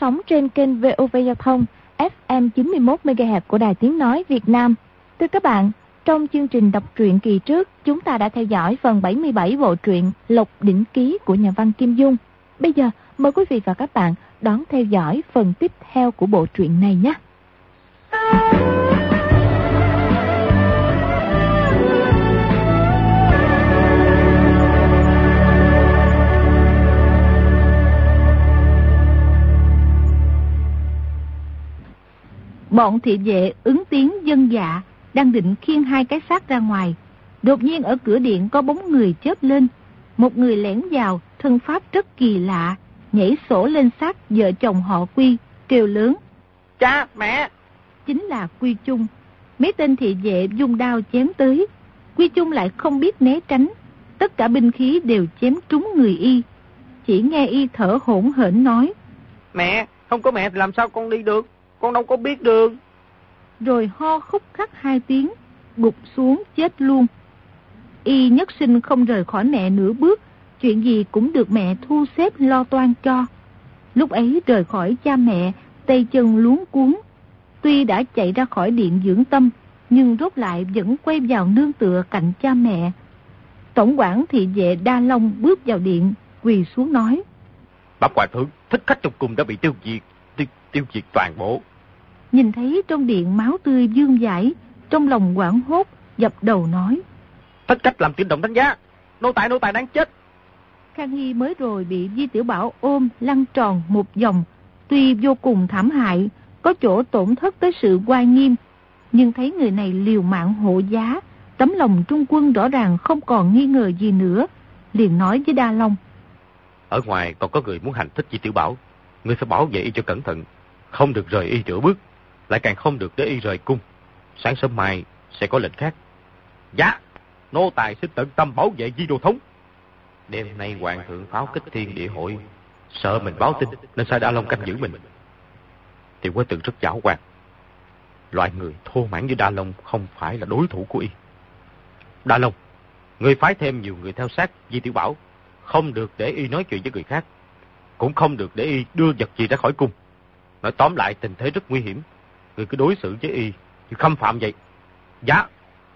sóng trên kênh VOV Giao thông FM 91 MHz của Đài Tiếng nói Việt Nam. Thưa các bạn, trong chương trình đọc truyện kỳ trước, chúng ta đã theo dõi phần 77 bộ truyện Lộc đỉnh ký của nhà văn Kim Dung. Bây giờ, mời quý vị và các bạn đón theo dõi phần tiếp theo của bộ truyện này nhé. Bọn thị vệ ứng tiếng dân dạ, đang định khiêng hai cái xác ra ngoài. Đột nhiên ở cửa điện có bóng người chớp lên. Một người lẻn vào, thân pháp rất kỳ lạ, nhảy sổ lên xác vợ chồng họ Quy, kêu lớn. Cha, mẹ! Chính là Quy Trung. Mấy tên thị vệ dùng đao chém tới. Quy Trung lại không biết né tránh. Tất cả binh khí đều chém trúng người y. Chỉ nghe y thở hỗn hển nói. Mẹ, không có mẹ thì làm sao con đi được? Con đâu có biết được. Rồi ho khúc khắc hai tiếng, gục xuống chết luôn. Y nhất sinh không rời khỏi mẹ nửa bước, chuyện gì cũng được mẹ thu xếp lo toan cho. Lúc ấy rời khỏi cha mẹ, tay chân luống cuốn. Tuy đã chạy ra khỏi điện dưỡng tâm, nhưng rốt lại vẫn quay vào nương tựa cạnh cha mẹ. Tổng quản thị vệ Đa Long bước vào điện, quỳ xuống nói. Bác Hoàng thượng, thích khách trong cùng đã bị tiêu diệt, tiêu, diệt toàn bộ. Nhìn thấy trong điện máu tươi dương dãi, trong lòng quảng hốt, dập đầu nói. Thích cách làm kinh động đánh giá, nô tài nô tài đang chết. Khang Hy mới rồi bị Di Tiểu Bảo ôm lăn tròn một vòng, tuy vô cùng thảm hại, có chỗ tổn thất tới sự oai nghiêm, nhưng thấy người này liều mạng hộ giá, tấm lòng trung quân rõ ràng không còn nghi ngờ gì nữa, liền nói với Đa Long. Ở ngoài còn có người muốn hành thích Di Tiểu Bảo, người phải bảo vệ cho cẩn thận, không được rời y nửa bước lại càng không được để y rời cung. Sáng sớm mai sẽ có lệnh khác. Dạ, nô tài sẽ tận tâm bảo vệ di đô thống. Đêm nay hoàng thượng pháo kích thiên địa hội, sợ mình báo tin nên sai Đa Long canh giữ mình. Tiểu quá tự rất giảo hoạt. Loại người thô mãn như Đa Long không phải là đối thủ của y. Đa Long, người phái thêm nhiều người theo sát Di Tiểu Bảo, không được để y nói chuyện với người khác, cũng không được để y đưa vật gì ra khỏi cung. Nói tóm lại tình thế rất nguy hiểm, Người cứ đối xử với y như khâm phạm vậy. Dạ,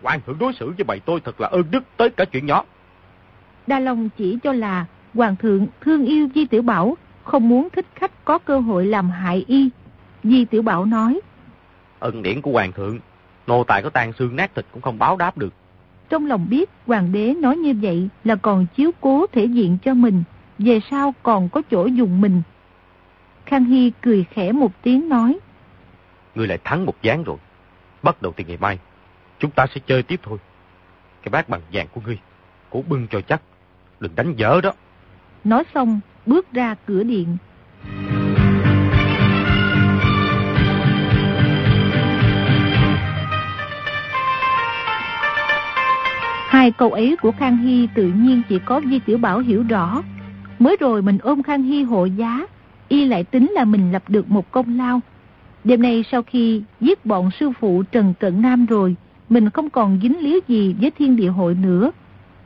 hoàng thượng đối xử với bầy tôi thật là ơn đức tới cả chuyện nhỏ. Đa Long chỉ cho là hoàng thượng thương yêu Di Tiểu Bảo, không muốn thích khách có cơ hội làm hại y. Di Tiểu Bảo nói. Ân điển của hoàng thượng, nô tài có tan xương nát thịt cũng không báo đáp được. Trong lòng biết hoàng đế nói như vậy là còn chiếu cố thể diện cho mình, về sau còn có chỗ dùng mình. Khang Hy cười khẽ một tiếng nói ngươi lại thắng một gián rồi. Bắt đầu từ ngày mai, chúng ta sẽ chơi tiếp thôi. Cái bát bằng vàng của ngươi, cố bưng cho chắc, đừng đánh dở đó. Nói xong, bước ra cửa điện. Hai câu ấy của Khang Hy tự nhiên chỉ có Di Tiểu Bảo hiểu rõ. Mới rồi mình ôm Khang Hy hộ giá, y lại tính là mình lập được một công lao, Đêm nay sau khi giết bọn sư phụ Trần Cận Nam rồi, mình không còn dính líu gì với thiên địa hội nữa.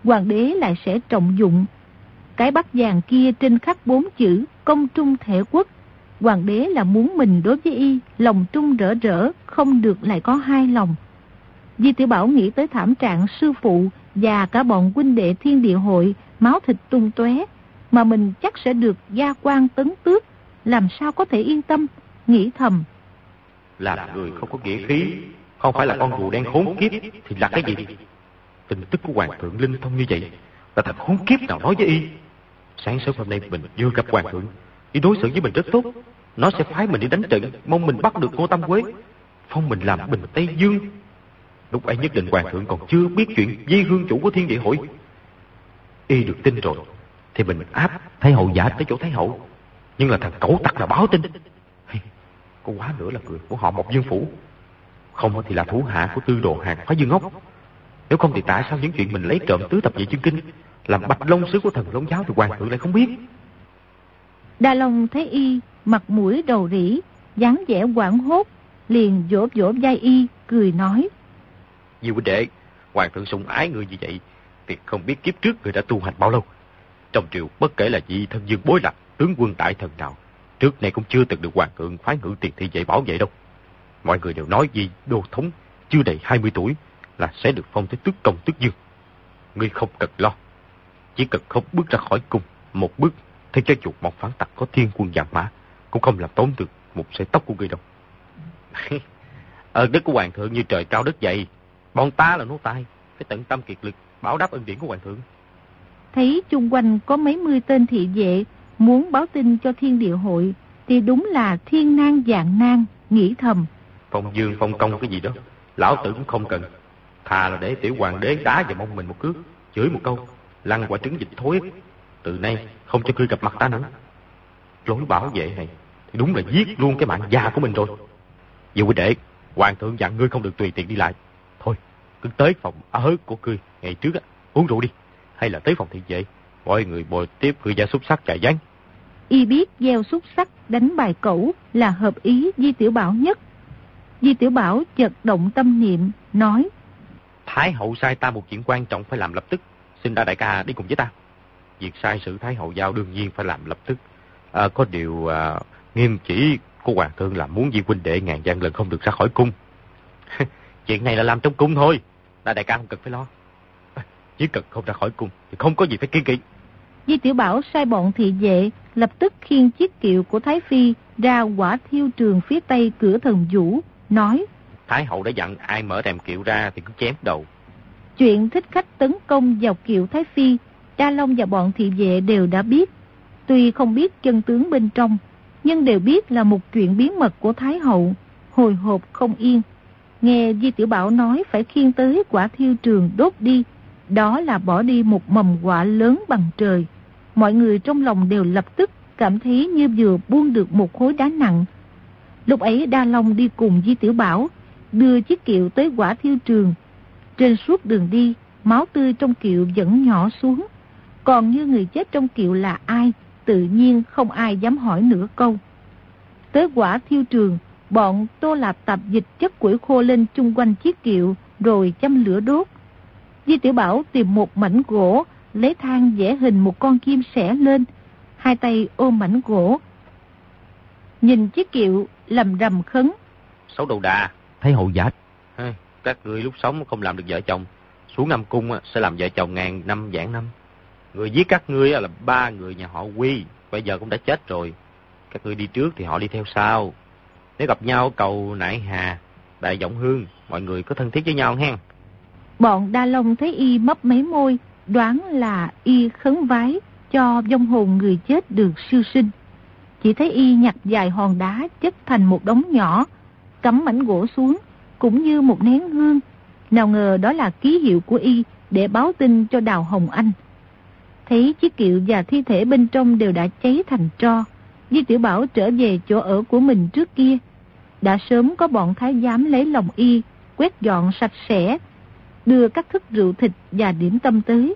Hoàng đế lại sẽ trọng dụng. Cái bắt vàng kia trên khắc bốn chữ công trung thể quốc. Hoàng đế là muốn mình đối với y, lòng trung rỡ rỡ, không được lại có hai lòng. Di tiểu Bảo nghĩ tới thảm trạng sư phụ và cả bọn huynh đệ thiên địa hội, máu thịt tung tóe mà mình chắc sẽ được gia quan tấn tước, làm sao có thể yên tâm, nghĩ thầm làm người không có nghĩa khí, không phải là con rùa đen khốn kiếp, thì là cái gì? Tin tức của Hoàng thượng linh thông như vậy, là thật khốn kiếp nào nói với y. Sáng sớm hôm nay mình vừa gặp Hoàng thượng, y đối xử với mình rất tốt. Nó sẽ phái mình đi đánh trận, mong mình bắt được cô Tâm Quế, phong mình làm bình Tây Dương. Lúc ấy nhất định Hoàng thượng còn chưa biết chuyện di hương chủ của thiên địa hội. Y được tin rồi, thì mình áp Thái hậu giả tới chỗ Thái hậu. Nhưng là thằng cẩu tặc là báo tin. Có quá nữa là người của họ một dương phủ. Không thì là thủ hạ của tư đồ hàng phá dương ốc Nếu không thì tại sao những chuyện mình lấy trộm tứ tập về chương kinh Làm bạch long sứ của thần long giáo thì hoàng thượng lại không biết? Đa Long thấy y Mặt mũi đầu rỉ dáng vẻ quảng hốt Liền vỗ vỗ vai y Cười nói. Diệu huynh đệ Hoàng thượng sủng ái người như vậy Thì không biết kiếp trước người đã tu hành bao lâu. Trong triều bất kể là gì thân dương bối lạc, tướng quân đại thần nào, trước nay cũng chưa từng được hoàng thượng phái ngự tiền thị vệ bảo vệ đâu. Mọi người đều nói gì đô thống chưa đầy 20 tuổi là sẽ được phong tới tước công tước dương. Ngươi không cần lo. Chỉ cần không bước ra khỏi cung, một bước, thì cho chuột một phản tặc có thiên quân vàng mã, cũng không làm tốn được một sợi tóc của ngươi đâu. Ơn đức của hoàng thượng như trời cao đất dày, bọn ta là nô tài, phải tận tâm kiệt lực, bảo đáp ân điển của hoàng thượng. Thấy chung quanh có mấy mươi tên thị vệ muốn báo tin cho thiên địa hội, thì đúng là thiên nan dạng nan, nghĩ thầm. Phong dương phong công cái gì đó, lão tử cũng không cần. Thà là để tiểu hoàng đế đá vào mông mình một cước, chửi một câu, lăn quả trứng dịch thối. Từ nay không cho cư gặp mặt ta nữa. Lối bảo vệ này thì đúng là giết luôn cái mạng già của mình rồi. Dù quý đệ, hoàng thượng dặn ngươi không được tùy tiện đi lại. Thôi, cứ tới phòng ở của ngươi ngày trước á, uống rượu đi. Hay là tới phòng thị vệ, mọi người bồi tiếp ngươi gia xúc sắc chạy gián. Y biết gieo xúc sắc đánh bài cẩu là hợp ý Di Tiểu Bảo nhất. Di Tiểu Bảo chợt động tâm niệm, nói. Thái hậu sai ta một chuyện quan trọng phải làm lập tức. Xin ra đại ca đi cùng với ta. Việc sai sự Thái hậu giao đương nhiên phải làm lập tức. À, có điều à, nghiêm chỉ của hoàng thượng là muốn di huynh đệ ngàn vạn lần không được ra khỏi cung. chuyện này là làm trong cung thôi. Đại đại ca không cần phải lo. Chỉ cần không ra khỏi cung thì không có gì phải kiên kỵ. Di Tiểu Bảo sai bọn thị vệ lập tức khiêng chiếc kiệu của Thái Phi ra quả thiêu trường phía tây cửa thần vũ, nói Thái hậu đã dặn ai mở rèm kiệu ra thì cứ chém đầu. Chuyện thích khách tấn công vào kiệu Thái Phi, Cha Long và bọn thị vệ đều đã biết. Tuy không biết chân tướng bên trong, nhưng đều biết là một chuyện bí mật của Thái hậu, hồi hộp không yên. Nghe Di Tiểu Bảo nói phải khiêng tới quả thiêu trường đốt đi, đó là bỏ đi một mầm quả lớn bằng trời. Mọi người trong lòng đều lập tức cảm thấy như vừa buông được một khối đá nặng. Lúc ấy Đa Long đi cùng Di Tiểu Bảo, đưa chiếc kiệu tới quả thiêu trường. Trên suốt đường đi, máu tươi trong kiệu vẫn nhỏ xuống. Còn như người chết trong kiệu là ai, tự nhiên không ai dám hỏi nửa câu. Tới quả thiêu trường, bọn Tô Lạp tập dịch chất quỷ khô lên chung quanh chiếc kiệu, rồi châm lửa đốt. Di Tiểu Bảo tìm một mảnh gỗ, lấy than vẽ hình một con chim sẻ lên, hai tay ôm mảnh gỗ. Nhìn chiếc kiệu lầm rầm khấn. Xấu đầu đà, thấy hậu giả. Các người lúc sống không làm được vợ chồng, xuống năm cung sẽ làm vợ chồng ngàn năm vạn năm. Người giết các ngươi là ba người nhà họ Quy, bây giờ cũng đã chết rồi. Các ngươi đi trước thì họ đi theo sau. Nếu gặp nhau cầu nại hà, đại giọng hương, mọi người có thân thiết với nhau hen. Bọn Đa Long thấy y mấp mấy môi, đoán là y khấn vái cho vong hồn người chết được siêu sinh. Chỉ thấy y nhặt dài hòn đá chất thành một đống nhỏ, cắm mảnh gỗ xuống, cũng như một nén hương. Nào ngờ đó là ký hiệu của y để báo tin cho Đào Hồng Anh. Thấy chiếc kiệu và thi thể bên trong đều đã cháy thành tro, Di Tiểu Bảo trở về chỗ ở của mình trước kia. Đã sớm có bọn thái giám lấy lòng y, quét dọn sạch sẽ, đưa các thức rượu thịt và điểm tâm tới.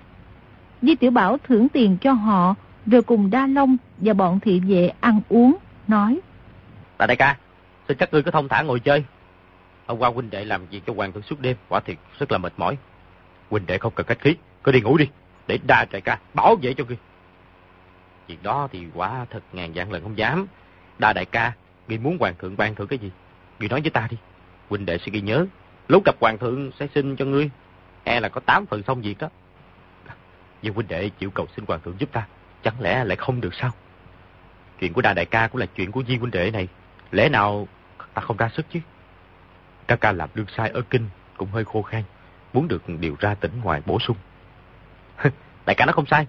Di Tiểu Bảo thưởng tiền cho họ, rồi cùng Đa Long và bọn thị vệ ăn uống, nói. Tại đại ca, xin các ngươi có thông thả ngồi chơi. Hôm qua huynh đệ làm việc cho hoàng thượng suốt đêm, quả thiệt rất là mệt mỏi. Huynh đệ không cần cách khí, cứ đi ngủ đi, để đa đại ca bảo vệ cho ngươi. Chuyện đó thì quả thật ngàn dạng lần không dám. Đa đại ca, ngươi muốn hoàng thượng ban thưởng cái gì? Ngươi nói với ta đi. Huynh đệ sẽ ghi nhớ. Lúc gặp hoàng thượng sẽ xin cho ngươi. E là có tám phần xong việc đó. Nhưng huynh đệ chịu cầu xin hoàng thượng giúp ta. Chẳng lẽ lại không được sao? Chuyện của đa đại ca cũng là chuyện của Di huynh đệ này. Lẽ nào ta không ra sức chứ? Ca ca làm đương sai ở kinh cũng hơi khô khan. Muốn được điều ra tỉnh ngoài bổ sung. đại ca nó không sai.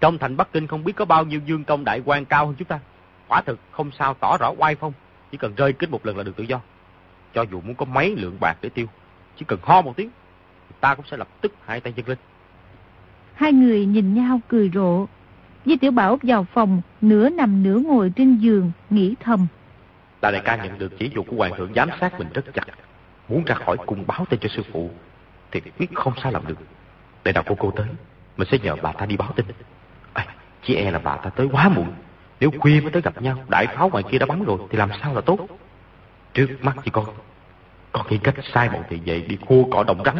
Trong thành Bắc Kinh không biết có bao nhiêu dương công đại quan cao hơn chúng ta. Quả thực không sao tỏ rõ oai phong. Chỉ cần rơi kích một lần là được tự do. Cho dù muốn có mấy lượng bạc để tiêu. Chỉ cần ho một tiếng. Ta cũng sẽ lập tức hai tay chân lên. Hai người nhìn nhau cười rộ. Di Tiểu Bảo vào phòng, nửa nằm nửa ngồi trên giường, nghĩ thầm. Ta đại ca nhận được chỉ dụ của hoàng thượng giám sát mình rất chặt. Muốn ra khỏi cung báo tên cho sư phụ, thì biết không sao làm được. Để nào cô cô tới, mình sẽ nhờ bà ta đi báo tin. À, chỉ e là bà ta tới quá muộn. Nếu khuya mới tới gặp nhau, đại pháo ngoài kia đã bắn rồi, thì làm sao là tốt. Trước mắt chỉ con, con nghĩ cách sai bọn thị vệ đi khô cỏ đồng rắn.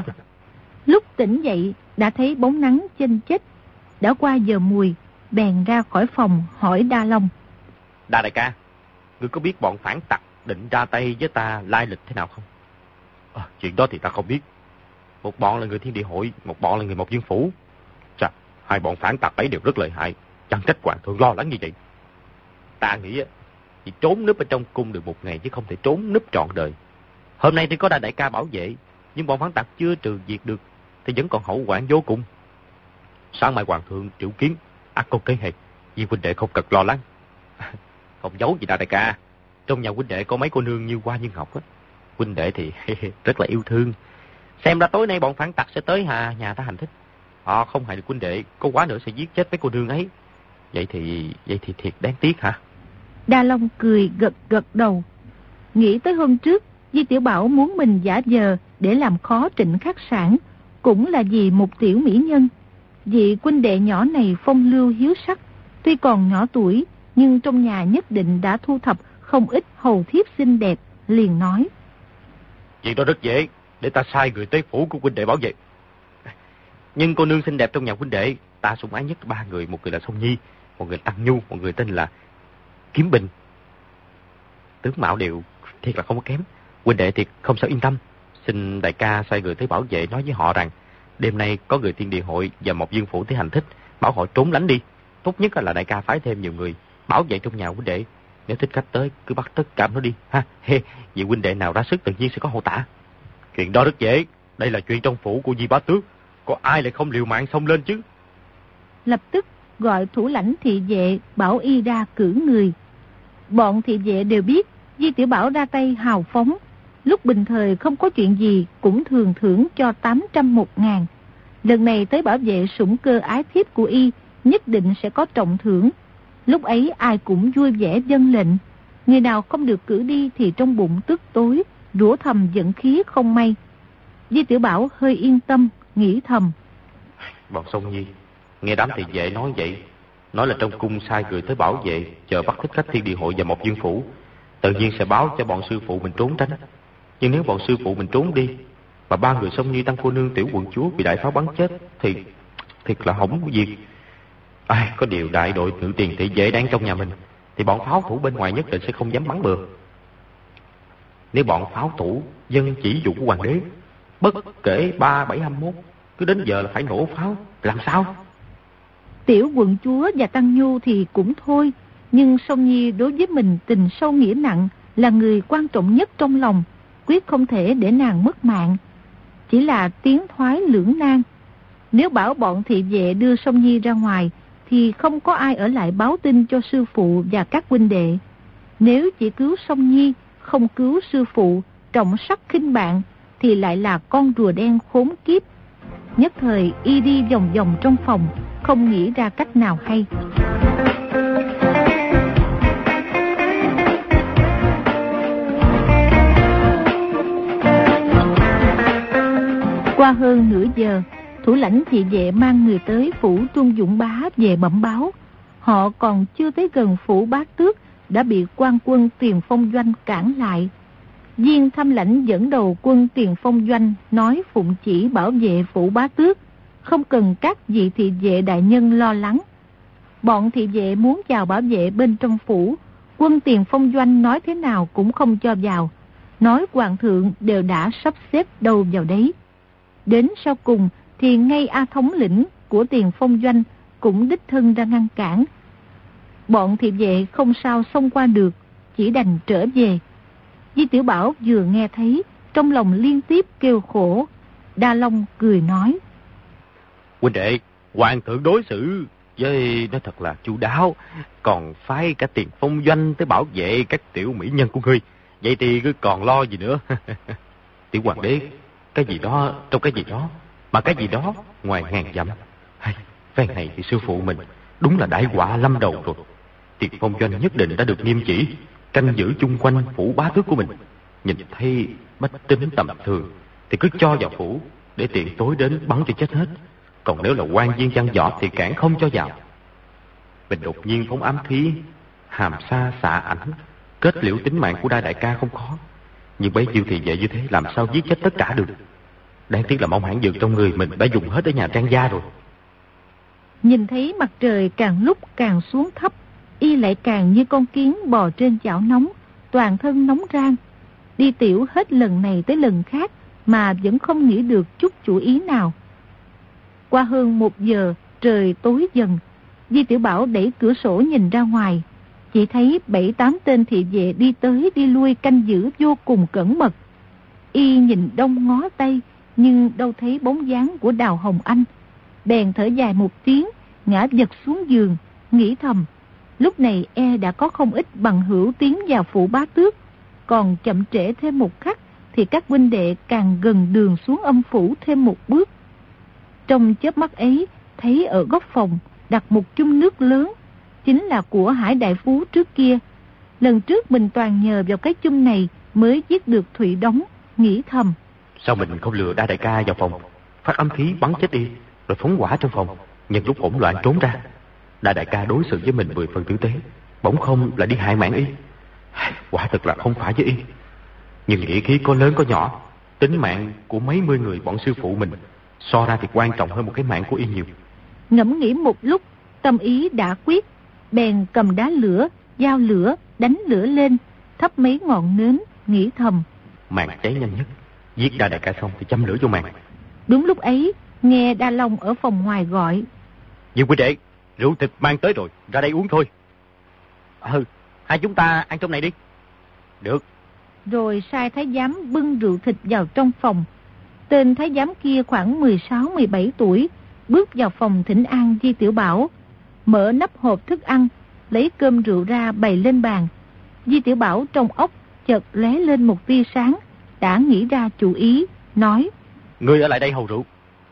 Lúc tỉnh dậy, đã thấy bóng nắng chênh chết. Đã qua giờ mùi, bèn ra khỏi phòng hỏi Đa Long. Đa đại ca, ngươi có biết bọn phản tặc định ra tay với ta lai lịch thế nào không? À, chuyện đó thì ta không biết. Một bọn là người thiên địa hội, một bọn là người một dương phủ. Chà, hai bọn phản tặc ấy đều rất lợi hại. Chẳng trách hoàng thượng lo lắng như vậy. Ta nghĩ chỉ trốn núp ở trong cung được một ngày chứ không thể trốn núp trọn đời. Hôm nay thì có đại đại ca bảo vệ, nhưng bọn phản tặc chưa trừ diệt được thì vẫn còn hậu quản vô cùng. Sáng mai hoàng thượng triệu kiến, ác có kế hệ, vì huynh đệ không cần lo lắng. không giấu gì đại đại ca, trong nhà huynh đệ có mấy cô nương như Hoa Như Ngọc á. Huynh đệ thì rất là yêu thương. Xem ra tối nay bọn phản tặc sẽ tới hà nhà ta hành thích. Họ không hại được huynh đệ, có quá nữa sẽ giết chết mấy cô nương ấy. Vậy thì vậy thì thiệt đáng tiếc hả? Đa Long cười gật gật đầu. Nghĩ tới hôm trước, Di Tiểu Bảo muốn mình giả giờ để làm khó trịnh khắc sản, cũng là vì một tiểu mỹ nhân. Vị quân đệ nhỏ này phong lưu hiếu sắc, tuy còn nhỏ tuổi, nhưng trong nhà nhất định đã thu thập không ít hầu thiếp xinh đẹp, liền nói. Chuyện đó rất dễ, để ta sai người tới phủ của huynh đệ bảo vệ. Nhưng cô nương xinh đẹp trong nhà huynh đệ, ta sủng ái nhất ba người, một người là Sông Nhi, một người Tăng Nhu, một người tên là Kiếm Bình. Tướng mạo điệu thiệt là không có kém, huynh đệ thiệt không sao yên tâm. Xin đại ca sai người tới bảo vệ nói với họ rằng, đêm nay có người thiên địa hội và một dương phủ tới hành thích, bảo họ trốn lánh đi. Tốt nhất là đại ca phái thêm nhiều người, bảo vệ trong nhà huynh đệ. Nếu thích khách tới, cứ bắt tất cả nó đi, ha. Hê, vì huynh đệ nào ra sức tự nhiên sẽ có hậu tả. Chuyện đó rất dễ, đây là chuyện trong phủ của Di Bá Tước. Có ai lại không liều mạng xông lên chứ? Lập tức gọi thủ lãnh thị vệ bảo y ra cử người. Bọn thị vệ đều biết Di Tiểu Bảo ra tay hào phóng. Lúc bình thời không có chuyện gì cũng thường thưởng cho 800 một ngàn. Lần này tới bảo vệ sủng cơ ái thiếp của y nhất định sẽ có trọng thưởng. Lúc ấy ai cũng vui vẻ dân lệnh. Người nào không được cử đi thì trong bụng tức tối, rủa thầm giận khí không may. Di Tiểu Bảo hơi yên tâm, nghĩ thầm. Bọn sông nhi, nghe đám thị vệ nói vậy. Nói là trong cung sai người tới bảo vệ, chờ bắt thích khách thiên địa hội và một dương phủ. Tự nhiên sẽ báo cho bọn sư phụ mình trốn tránh. Nhưng nếu bọn sư phụ mình trốn đi, mà ba người sông như tăng cô nương tiểu quận chúa bị đại pháo bắn chết, thì thiệt là hỏng việc. Ai, có điều đại đội nữ tiền thị dễ đáng trong nhà mình, thì bọn pháo thủ bên ngoài nhất định sẽ không dám bắn bừa. Nếu bọn pháo thủ dân chỉ dụ của hoàng đế, bất kể ba bảy hăm mốt, cứ đến giờ là phải nổ pháo, làm sao? Tiểu quận chúa và Tăng Nhu thì cũng thôi, nhưng Song Nhi đối với mình tình sâu nghĩa nặng là người quan trọng nhất trong lòng, quyết không thể để nàng mất mạng. Chỉ là tiếng thoái lưỡng nan. Nếu bảo bọn thị vệ đưa Song Nhi ra ngoài, thì không có ai ở lại báo tin cho sư phụ và các huynh đệ. Nếu chỉ cứu Song Nhi, không cứu sư phụ, trọng sắc khinh bạn, thì lại là con rùa đen khốn kiếp. Nhất thời y đi vòng vòng trong phòng, không nghĩ ra cách nào hay. Qua hơn nửa giờ, thủ lãnh thị vệ mang người tới phủ Trung Dũng Bá về bẩm báo. Họ còn chưa tới gần phủ bá tước, đã bị quan quân tiền phong doanh cản lại. Viên thăm lãnh dẫn đầu quân tiền phong doanh nói phụng chỉ bảo vệ phủ bá tước, không cần các vị thị vệ đại nhân lo lắng. Bọn thị vệ muốn vào bảo vệ bên trong phủ, quân tiền phong doanh nói thế nào cũng không cho vào. Nói hoàng thượng đều đã sắp xếp đâu vào đấy. Đến sau cùng thì ngay A thống lĩnh của tiền phong doanh cũng đích thân ra ngăn cản. Bọn thị vệ không sao xông qua được, chỉ đành trở về. Di Tiểu Bảo vừa nghe thấy, trong lòng liên tiếp kêu khổ. Đa Long cười nói. Huynh đệ, hoàng thượng đối xử với nó thật là chu đáo, còn phái cả tiền phong doanh tới bảo vệ các tiểu mỹ nhân của ngươi. Vậy thì cứ còn lo gì nữa. tiểu hoàng đế, cái gì đó, trong cái gì đó, mà cái gì đó ngoài ngàn dặm. Hay, phen này thì sư phụ mình đúng là đại quả lâm đầu rồi. Tiền phong doanh nhất định đã được nghiêm chỉ, canh giữ chung quanh phủ bá tước của mình. Nhìn thấy bách tính tầm thường, thì cứ cho vào phủ, để tiện tối đến bắn cho chết hết. Còn nếu là quan viên văn võ thì cản không cho vào. Mình đột nhiên phóng ám khí, hàm xa xạ ảnh, kết liễu tính mạng của đa đại ca không khó. Nhưng bấy nhiêu thì vậy như thế làm sao giết chết tất cả được. Đáng tiếc là mong hãng dược trong người mình đã dùng hết ở nhà trang gia rồi. Nhìn thấy mặt trời càng lúc càng xuống thấp, y lại càng như con kiến bò trên chảo nóng, toàn thân nóng rang. Đi tiểu hết lần này tới lần khác mà vẫn không nghĩ được chút chủ ý nào. Qua hơn một giờ, trời tối dần, Di Tiểu Bảo đẩy cửa sổ nhìn ra ngoài, chỉ thấy bảy tám tên thị vệ đi tới đi lui canh giữ vô cùng cẩn mật. Y nhìn đông ngó tây, nhưng đâu thấy bóng dáng của Đào Hồng Anh. Bèn thở dài một tiếng, ngã giật xuống giường, nghĩ thầm. Lúc này e đã có không ít bằng hữu tiến vào phủ bá tước, còn chậm trễ thêm một khắc thì các huynh đệ càng gần đường xuống âm phủ thêm một bước. Trong chớp mắt ấy, thấy ở góc phòng đặt một chung nước lớn, chính là của Hải Đại Phú trước kia. Lần trước mình toàn nhờ vào cái chung này mới giết được Thủy Đóng, nghĩ thầm. Sao mình không lừa đa đại ca vào phòng, phát âm khí bắn chết đi, rồi phóng hỏa trong phòng, nhân lúc hỗn loạn trốn ra. Đa đại ca đối xử với mình mười phần tử tế, bỗng không là đi hại mạng y. Quả thật là không phải với y. Nhưng nghĩa khí có lớn có nhỏ, tính mạng của mấy mươi người bọn sư phụ mình, so ra thì quan trọng hơn một cái mạng của y nhiều. Ngẫm nghĩ một lúc, tâm ý đã quyết, bèn cầm đá lửa, dao lửa, đánh lửa lên, thắp mấy ngọn nến, nghĩ thầm. Mạng cháy nhanh nhất, giết đa đại ca xong thì châm lửa vô mạng. Đúng lúc ấy, nghe Đa Long ở phòng ngoài gọi. Dương quý đệ, rượu thịt mang tới rồi, ra đây uống thôi. Ừ, hai chúng ta ăn trong này đi. Được. Rồi sai thái giám bưng rượu thịt vào trong phòng. Tên thái giám kia khoảng 16-17 tuổi, bước vào phòng thỉnh an Di Tiểu Bảo, mở nắp hộp thức ăn, lấy cơm rượu ra bày lên bàn. Di Tiểu Bảo trong ốc chợt lóe lên một tia sáng, đã nghĩ ra chủ ý, nói. Ngươi ở lại đây hầu rượu.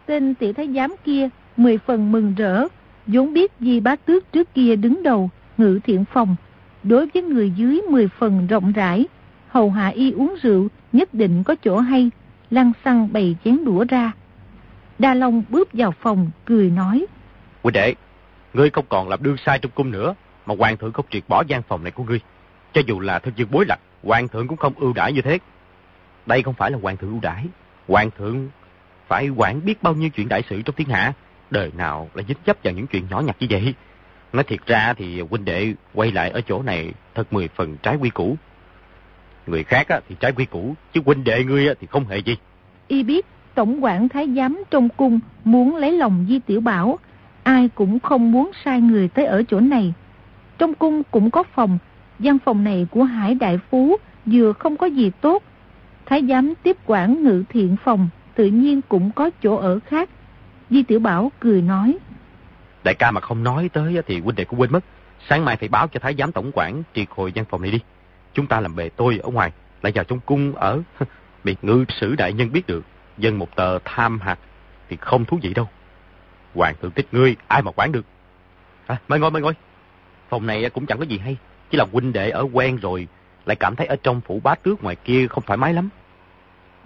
Tên tiểu thái giám kia mười phần mừng rỡ, vốn biết Di Bá Tước trước kia đứng đầu, ngự thiện phòng. Đối với người dưới mười phần rộng rãi, hầu hạ y uống rượu nhất định có chỗ hay, lăng xăng bày chén đũa ra. Đa Long bước vào phòng, cười nói. Quý đệ, ngươi không còn làm đương sai trong cung nữa, mà hoàng thượng không triệt bỏ gian phòng này của ngươi. Cho dù là thân dương bối lạc, hoàng thượng cũng không ưu đãi như thế. Đây không phải là hoàng thượng ưu đãi, hoàng thượng phải quản biết bao nhiêu chuyện đại sự trong thiên hạ, đời nào lại dính chấp vào những chuyện nhỏ nhặt như vậy. Nói thiệt ra thì huynh đệ quay lại ở chỗ này thật mười phần trái quy củ. Người khác thì trái quy củ, chứ huynh đệ ngươi thì không hề gì. Y biết tổng quản thái giám trong cung muốn lấy lòng Di Tiểu Bảo, ai cũng không muốn sai người tới ở chỗ này. Trong cung cũng có phòng, gian phòng này của Hải Đại Phú vừa không có gì tốt. Thái giám tiếp quản ngự thiện phòng, tự nhiên cũng có chỗ ở khác. Di Tiểu Bảo cười nói. Đại ca mà không nói tới thì huynh đệ cũng quên mất. Sáng mai phải báo cho Thái giám tổng quản triệt hồi gian phòng này đi. Chúng ta làm bề tôi ở ngoài, lại vào trong cung ở. Bị ngư sử đại nhân biết được, dân một tờ tham hạt thì không thú vị đâu. Hoàng thượng thích ngươi, ai mà quản được. À, mời ngồi, mời ngồi. Phòng này cũng chẳng có gì hay, chỉ là huynh đệ ở quen rồi, lại cảm thấy ở trong phủ bá tước ngoài kia không thoải mái lắm.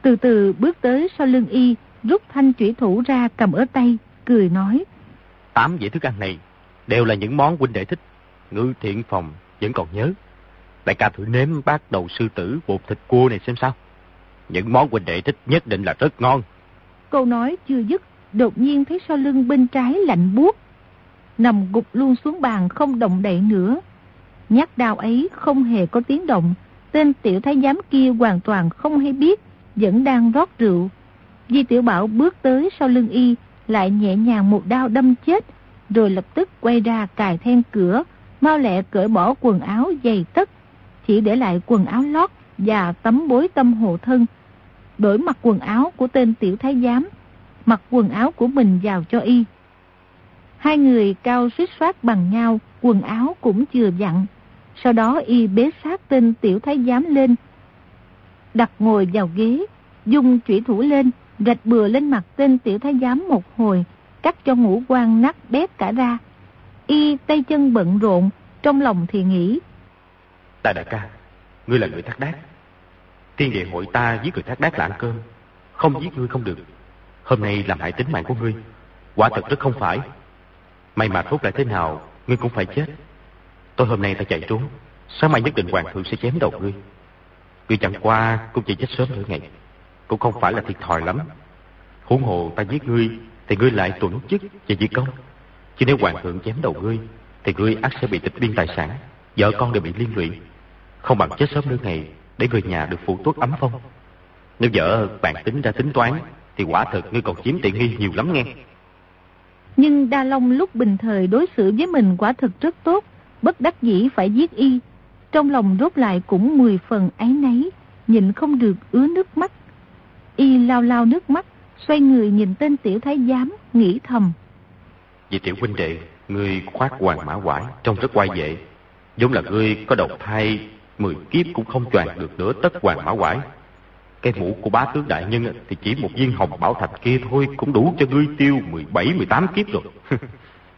Từ từ bước tới sau lưng y, rút thanh chủy thủ ra cầm ở tay, cười nói. Tám dĩa thức ăn này đều là những món huynh đệ thích. Ngư thiện phòng vẫn còn nhớ. Đại ca thử nếm bát đầu sư tử bột thịt cua này xem sao. Những món huynh đệ thích nhất định là rất ngon. Câu nói chưa dứt, đột nhiên thấy sau lưng bên trái lạnh buốt Nằm gục luôn xuống bàn không động đậy nữa. Nhát đao ấy không hề có tiếng động. Tên tiểu thái giám kia hoàn toàn không hay biết, vẫn đang rót rượu. Di tiểu bảo bước tới sau lưng y, lại nhẹ nhàng một đao đâm chết, rồi lập tức quay ra cài then cửa, mau lẹ cởi bỏ quần áo dày tất, chỉ để lại quần áo lót và tấm bối tâm hộ thân. Đổi mặc quần áo của tên tiểu thái giám, mặc quần áo của mình vào cho y. Hai người cao suýt soát bằng nhau, quần áo cũng chừa dặn. Sau đó y bế sát tên tiểu thái giám lên, đặt ngồi vào ghế, dùng chủy thủ lên, rạch bừa lên mặt tên tiểu thái giám một hồi, cắt cho ngũ quan nát bét cả ra. Y tay chân bận rộn, trong lòng thì nghĩ. Đại đại ca, ngươi là người thác đác. Thiên địa hội ta giết người thác đác là ăn cơm, không giết ngươi không được. Hôm nay làm hại tính mạng của ngươi, quả thật rất không phải. May mà thốt lại thế nào, ngươi cũng phải chết. Tôi hôm nay ta chạy trốn, sáng mai nhất định hoàng thượng sẽ chém đầu ngươi. Ngươi chẳng qua cũng chỉ chết sớm nửa ngày, cũng không phải là thiệt thòi lắm. Huống hồ ta giết ngươi, thì ngươi lại tuẫn chức và di công. Chứ nếu hoàng thượng chém đầu ngươi, thì ngươi ắt sẽ bị tịch biên tài sản, vợ con đều bị liên lụy. Không bằng chết sớm nửa ngày để người nhà được phụ tuất ấm phong. Nếu vợ bạn tính ra tính toán, thì quả thật ngươi còn chiếm tiện nghi nhiều lắm nghe. Nhưng Đa Long lúc bình thời đối xử với mình quả thực rất tốt, bất đắc dĩ phải giết y. Trong lòng rốt lại cũng mười phần áy náy, nhịn không được ứa nước mắt. Y lao lao nước mắt, xoay người nhìn tên tiểu thái giám, nghĩ thầm. Vì tiểu huynh đệ, ngươi khoác hoàng mã quải, trông rất quay vệ. Giống là ngươi có đầu thai, mười kiếp cũng không choàng được nữa tất hoàng mã quải. Cái mũ của bá tướng đại nhân thì chỉ một viên hồng bảo thạch kia thôi cũng đủ cho ngươi tiêu 17, 18 kiếp rồi.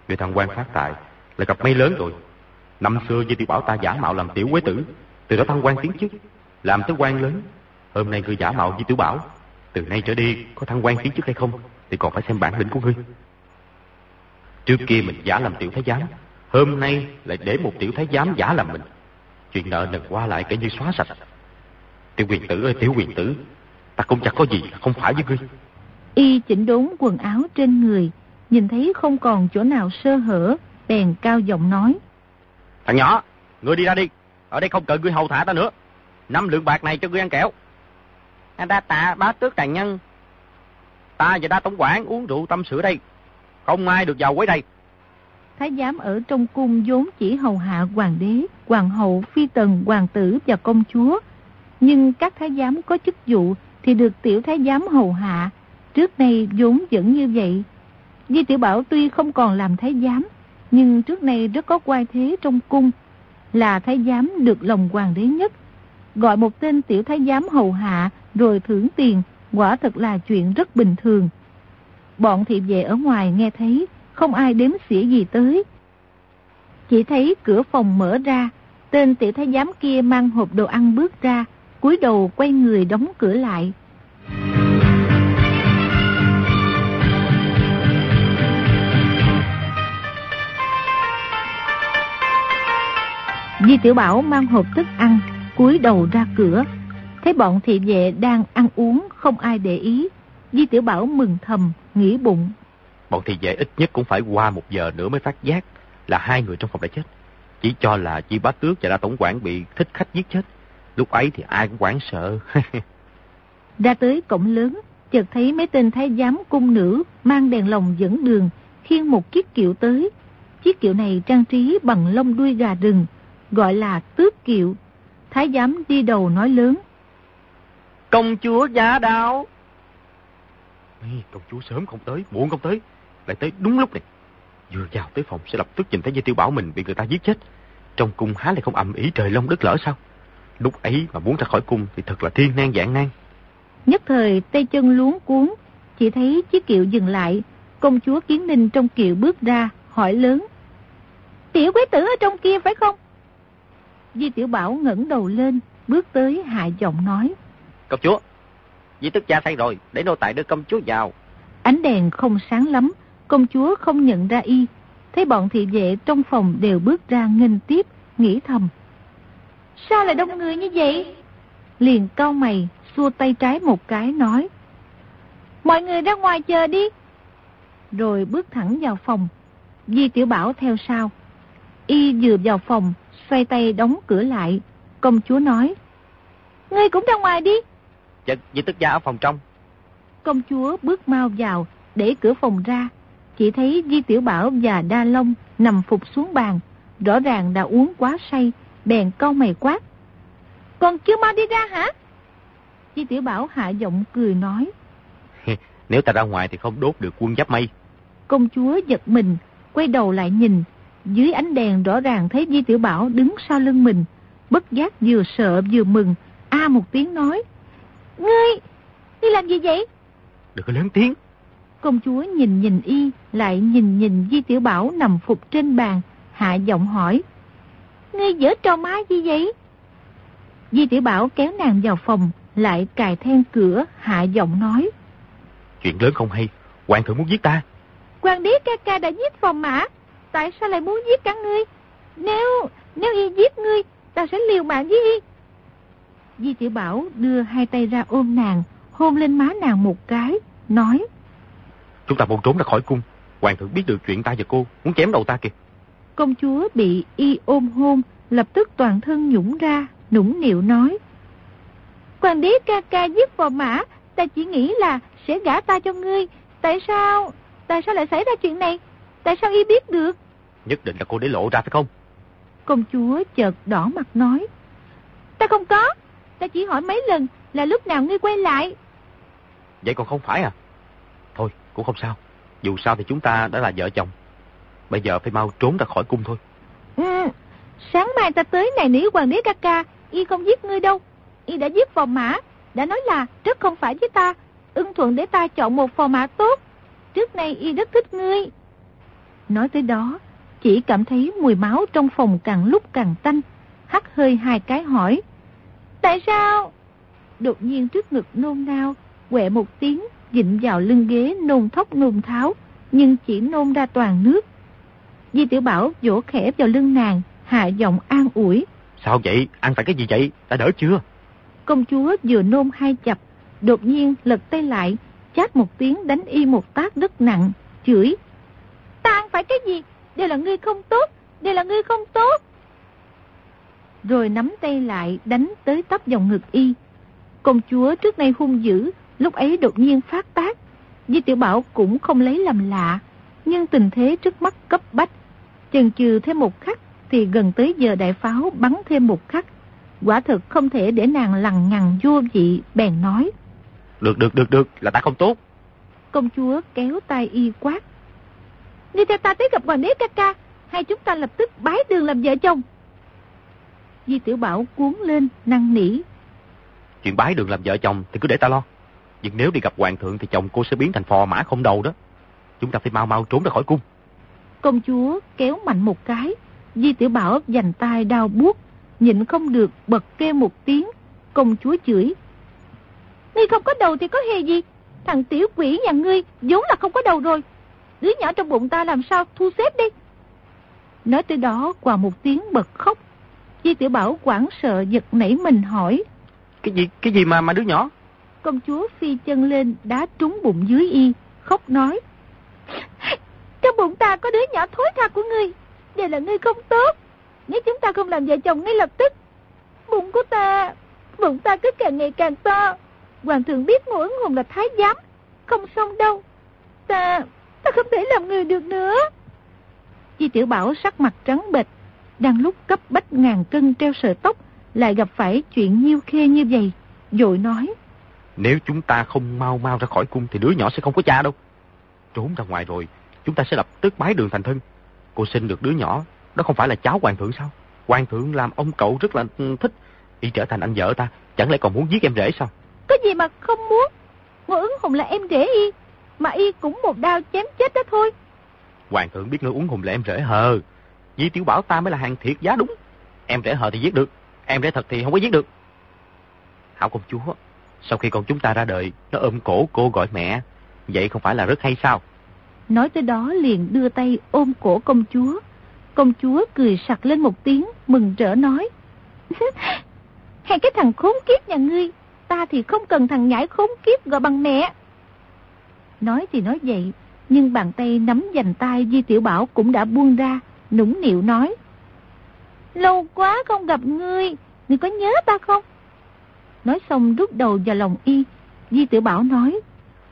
người thằng quan phát tài là gặp may lớn rồi. Năm xưa với tiểu bảo ta giả mạo làm tiểu quế tử, từ đó thăng quan tiến chức, làm tới quan lớn. Hôm nay ngươi giả mạo với tiểu bảo, từ nay trở đi có thăng quan tiến chức hay không thì còn phải xem bản lĩnh của ngươi. Trước kia mình giả làm tiểu thái giám, hôm nay lại để một tiểu thái giám giả làm mình. Chuyện nợ nần qua lại kể như xóa sạch. Tiểu quyền tử ơi tiểu quyền tử, ta cũng chẳng có gì không phải với ngươi. Y chỉnh đốn quần áo trên người, nhìn thấy không còn chỗ nào sơ hở, bèn cao giọng nói. Thằng nhỏ, ngươi đi ra đi, ở đây không cần ngươi hầu thả ta nữa. Năm lượng bạc này cho ngươi ăn kẹo. Đa tạ bá tước đại nhân. Ta và đa tổng quản uống rượu tâm sữa đây. Không ai được vào quấy đây. Thái giám ở trong cung vốn chỉ hầu hạ hoàng đế, hoàng hậu, phi tần, hoàng tử và công chúa. Nhưng các thái giám có chức vụ thì được tiểu thái giám hầu hạ. Trước nay vốn vẫn như vậy. Di tiểu Bảo tuy không còn làm thái giám, nhưng trước nay rất có quan thế trong cung. Là thái giám được lòng hoàng đế nhất. Gọi một tên tiểu thái giám hầu hạ rồi thưởng tiền, quả thật là chuyện rất bình thường. Bọn thị vệ ở ngoài nghe thấy, không ai đếm xỉa gì tới. Chỉ thấy cửa phòng mở ra, tên tiểu thái giám kia mang hộp đồ ăn bước ra, cúi đầu quay người đóng cửa lại. Di Tiểu Bảo mang hộp thức ăn, cúi đầu ra cửa. Thấy bọn thị vệ đang ăn uống, không ai để ý. Di Tiểu Bảo mừng thầm, nghĩ bụng. Bọn thị vệ ít nhất cũng phải qua một giờ nữa mới phát giác là hai người trong phòng đã chết. Chỉ cho là chi bá tước và đa tổng quản bị thích khách giết chết. Lúc ấy thì ai cũng quảng sợ. ra tới cổng lớn, chợt thấy mấy tên thái giám cung nữ mang đèn lồng dẫn đường, khiêng một chiếc kiệu tới. Chiếc kiệu này trang trí bằng lông đuôi gà rừng, gọi là tước kiệu. Thái giám đi đầu nói lớn. Công chúa giả đạo. công chúa sớm không tới, muộn không tới, lại tới đúng lúc này. Vừa vào tới phòng sẽ lập tức nhìn thấy Dây Tiêu Bảo mình bị người ta giết chết. Trong cung há lại không ầm ý trời long đất lỡ sao? Lúc ấy mà muốn ra khỏi cung thì thật là thiên nan dạng nan. Nhất thời tay chân luống cuốn, chỉ thấy chiếc kiệu dừng lại, công chúa Kiến Ninh trong kiệu bước ra, hỏi lớn. Tiểu quế tử ở trong kia phải không? Di Tiểu Bảo ngẩng đầu lên, bước tới hạ giọng nói. Công chúa, Di tức cha say rồi, để nô tài đưa công chúa vào. Ánh đèn không sáng lắm, công chúa không nhận ra y. Thấy bọn thị vệ trong phòng đều bước ra nghênh tiếp, nghĩ thầm. Sao lại đông người như vậy? Liền cau mày, xua tay trái một cái nói. Mọi người ra ngoài chờ đi. Rồi bước thẳng vào phòng. Di Tiểu Bảo theo sau. Y vừa vào phòng, xoay tay đóng cửa lại. Công chúa nói. Ngươi cũng ra ngoài đi. Dạ, Di tức gia ở phòng trong. Công chúa bước mau vào, để cửa phòng ra. Chỉ thấy Di Tiểu Bảo và Đa Long nằm phục xuống bàn. Rõ ràng đã uống quá say, bèn câu mày quát. Còn chưa mau đi ra hả? Di Tiểu Bảo hạ giọng cười nói. Nếu ta ra ngoài thì không đốt được quân giáp mây. Công chúa giật mình, quay đầu lại nhìn. Dưới ánh đèn rõ ràng thấy Di Tiểu Bảo đứng sau lưng mình. Bất giác vừa sợ vừa mừng. A một tiếng nói. Ngươi, đi làm gì vậy? Đừng có lớn tiếng. Công chúa nhìn nhìn y, lại nhìn nhìn Di Tiểu Bảo nằm phục trên bàn, hạ giọng hỏi. Ngươi dở trò má gì vậy? Di Tiểu Bảo kéo nàng vào phòng, lại cài then cửa, hạ giọng nói. Chuyện lớn không hay, hoàng thượng muốn giết ta. Hoàng đế ca ca đã giết phòng mã, tại sao lại muốn giết cả ngươi? Nếu, nếu y giết ngươi, ta sẽ liều mạng với y. Di Tiểu Bảo đưa hai tay ra ôm nàng, hôn lên má nàng một cái, nói. Chúng ta muốn trốn ra khỏi cung, Hoàng thượng biết được chuyện ta và cô, muốn chém đầu ta kìa. Công chúa bị y ôm hôn, lập tức toàn thân nhũng ra, nũng nịu nói. Hoàng đế ca ca giết vào mã, ta chỉ nghĩ là sẽ gả ta cho ngươi. Tại sao? Tại sao lại xảy ra chuyện này? Tại sao y biết được? Nhất định là cô để lộ ra phải không? Công chúa chợt đỏ mặt nói. Ta không có. Ta chỉ hỏi mấy lần là lúc nào ngươi quay lại. Vậy còn không phải à? Cũng không sao. Dù sao thì chúng ta đã là vợ chồng. Bây giờ phải mau trốn ra khỏi cung thôi. Ừ, sáng mai ta tới này nỉ hoàng đế ca ca, y không giết ngươi đâu. Y đã giết phò mã, đã nói là rất không phải với ta, ưng thuận để ta chọn một phò mã tốt. Trước nay y rất thích ngươi. Nói tới đó, chỉ cảm thấy mùi máu trong phòng càng lúc càng tanh, hắt hơi hai cái hỏi. Tại sao? Đột nhiên trước ngực nôn nao, quẹ một tiếng, dịnh vào lưng ghế nôn thốc nôn tháo, nhưng chỉ nôn ra toàn nước. Di Tiểu Bảo vỗ khẽ vào lưng nàng, hạ giọng an ủi. Sao vậy? Ăn phải cái gì vậy? Đã đỡ chưa? Công chúa vừa nôn hai chập, đột nhiên lật tay lại, chát một tiếng đánh y một tác rất nặng, chửi. Ta ăn phải cái gì? Đều là ngươi không tốt, đều là ngươi không tốt. Rồi nắm tay lại đánh tới tấp dòng ngực y. Công chúa trước nay hung dữ, lúc ấy đột nhiên phát tác. Di Tiểu Bảo cũng không lấy làm lạ, nhưng tình thế trước mắt cấp bách. Chần chừ thêm một khắc thì gần tới giờ đại pháo bắn thêm một khắc. Quả thực không thể để nàng lằng nhằng vô vị, bèn nói. Được, được, được, được, là ta không tốt. Công chúa kéo tay y quát. Đi theo ta tới gặp hoàng đế ca ca, hay chúng ta lập tức bái đường làm vợ chồng. Di Tiểu Bảo cuốn lên, năng nỉ. Chuyện bái đường làm vợ chồng thì cứ để ta lo. Nhưng nếu đi gặp hoàng thượng thì chồng cô sẽ biến thành phò mã không đầu đó. Chúng ta phải mau mau trốn ra khỏi cung. Công chúa kéo mạnh một cái. Di Tiểu Bảo dành tay đau buốt, nhịn không được bật kêu một tiếng. Công chúa chửi. Ngươi không có đầu thì có hề gì. Thằng tiểu quỷ nhà ngươi vốn là không có đầu rồi. Đứa nhỏ trong bụng ta làm sao thu xếp đi. Nói tới đó qua một tiếng bật khóc. Di Tiểu Bảo quảng sợ giật nảy mình hỏi. Cái gì, cái gì mà mà đứa nhỏ? Công chúa phi chân lên đá trúng bụng dưới y, khóc nói. Trong bụng ta có đứa nhỏ thối tha của ngươi, đây là ngươi không tốt. Nếu chúng ta không làm vợ chồng ngay lập tức, bụng của ta, bụng ta cứ càng ngày càng to. Hoàng thượng biết ngũ ứng hùng là thái giám, không xong đâu. Ta, ta không thể làm người được nữa. Di Tiểu Bảo sắc mặt trắng bệch, đang lúc cấp bách ngàn cân treo sợi tóc, lại gặp phải chuyện nhiêu khê như vậy, dội nói. Nếu chúng ta không mau mau ra khỏi cung thì đứa nhỏ sẽ không có cha đâu. Trốn ra ngoài rồi, chúng ta sẽ lập tức bái đường thành thân. Cô sinh được đứa nhỏ, đó không phải là cháu hoàng thượng sao? Hoàng thượng làm ông cậu rất là ừ, thích. Y trở thành anh vợ ta, chẳng lẽ còn muốn giết em rể sao? Có gì mà không muốn? Ngô ứng hùng là em rể y, mà y cũng một đao chém chết đó thôi. Hoàng thượng biết ngư uống hùng là em rể hờ. Di tiểu bảo ta mới là hàng thiệt giá đúng. Em rể hờ thì giết được, em rể thật thì không có giết được. Hảo công chúa, sau khi con chúng ta ra đời, nó ôm cổ cô gọi mẹ. Vậy không phải là rất hay sao? Nói tới đó liền đưa tay ôm cổ công chúa. Công chúa cười sặc lên một tiếng, mừng rỡ nói. Hay cái thằng khốn kiếp nhà ngươi, ta thì không cần thằng nhãi khốn kiếp gọi bằng mẹ. Nói thì nói vậy, nhưng bàn tay nắm dành tay Di Tiểu Bảo cũng đã buông ra, nũng nịu nói. Lâu quá không gặp ngươi, ngươi có nhớ ta không? Nói xong rút đầu vào lòng y, Di Tiểu Bảo nói.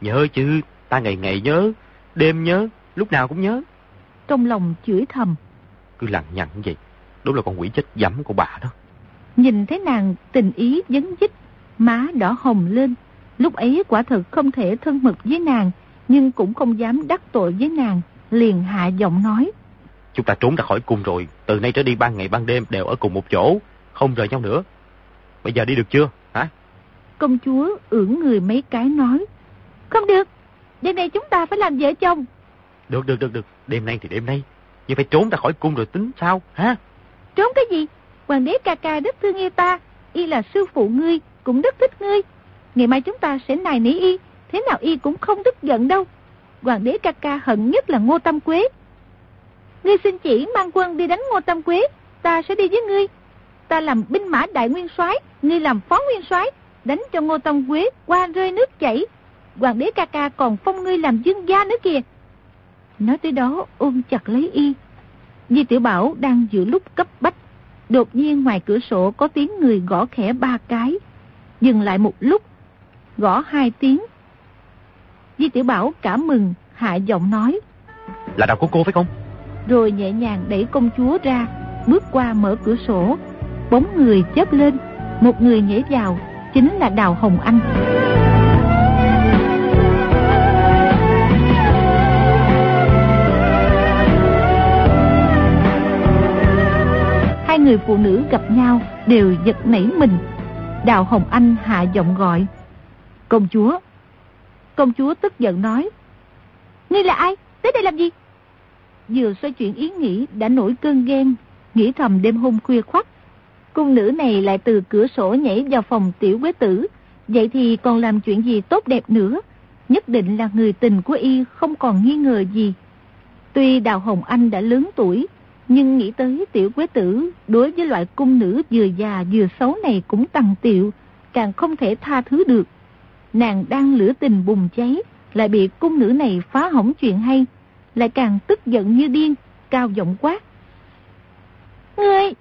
Nhớ chứ, ta ngày ngày nhớ, đêm nhớ, lúc nào cũng nhớ. Trong lòng chửi thầm. Cứ lằng nhằng vậy, đúng là con quỷ chết dẫm của bà đó. Nhìn thấy nàng tình ý dấn dích, má đỏ hồng lên. Lúc ấy quả thật không thể thân mật với nàng, nhưng cũng không dám đắc tội với nàng, liền hạ giọng nói. Chúng ta trốn ra khỏi cung rồi, từ nay trở đi ban ngày ban đêm đều ở cùng một chỗ, không rời nhau nữa. Bây giờ đi được chưa? Công chúa ưỡn người mấy cái nói. Không được, đêm nay chúng ta phải làm vợ chồng. Được, được, được, được, đêm nay thì đêm nay. Nhưng phải trốn ra khỏi cung rồi tính sao, hả? Trốn cái gì? Hoàng đế ca ca rất thương yêu ta, y là sư phụ ngươi, cũng rất thích ngươi. Ngày mai chúng ta sẽ nài nỉ y, thế nào y cũng không tức giận đâu. Hoàng đế ca ca hận nhất là Ngô Tâm Quế. Ngươi xin chỉ mang quân đi đánh Ngô Tâm Quế, ta sẽ đi với ngươi. Ta làm binh mã đại nguyên soái, ngươi làm phó nguyên soái, đánh cho Ngô Tâm Quế qua rơi nước chảy. Hoàng đế ca ca còn phong ngươi làm dương gia nữa kìa. Nói tới đó ôm chặt lấy y. Di Tiểu Bảo đang giữa lúc cấp bách. Đột nhiên ngoài cửa sổ có tiếng người gõ khẽ ba cái. Dừng lại một lúc. Gõ hai tiếng. Di Tiểu Bảo cảm mừng, hạ giọng nói. Là đào của cô phải không? Rồi nhẹ nhàng đẩy công chúa ra, bước qua mở cửa sổ. Bóng người chớp lên, một người nhảy vào, chính là Đào Hồng Anh. Hai người phụ nữ gặp nhau đều giật nảy mình. Đào Hồng Anh hạ giọng gọi. Công chúa. Công chúa tức giận nói. Ngươi là ai? Tới đây làm gì? Vừa xoay chuyện ý nghĩ đã nổi cơn ghen, nghĩ thầm đêm hôm khuya khoắt. Cung nữ này lại từ cửa sổ nhảy vào phòng tiểu quế tử, vậy thì còn làm chuyện gì tốt đẹp nữa. Nhất định là người tình của y không còn nghi ngờ gì. Tuy Đào Hồng Anh đã lớn tuổi, nhưng nghĩ tới tiểu quế tử đối với loại cung nữ vừa già vừa xấu này cũng tằng tiệu, càng không thể tha thứ được. Nàng đang lửa tình bùng cháy, lại bị cung nữ này phá hỏng chuyện hay, lại càng tức giận như điên, cao giọng quát. Ngươi!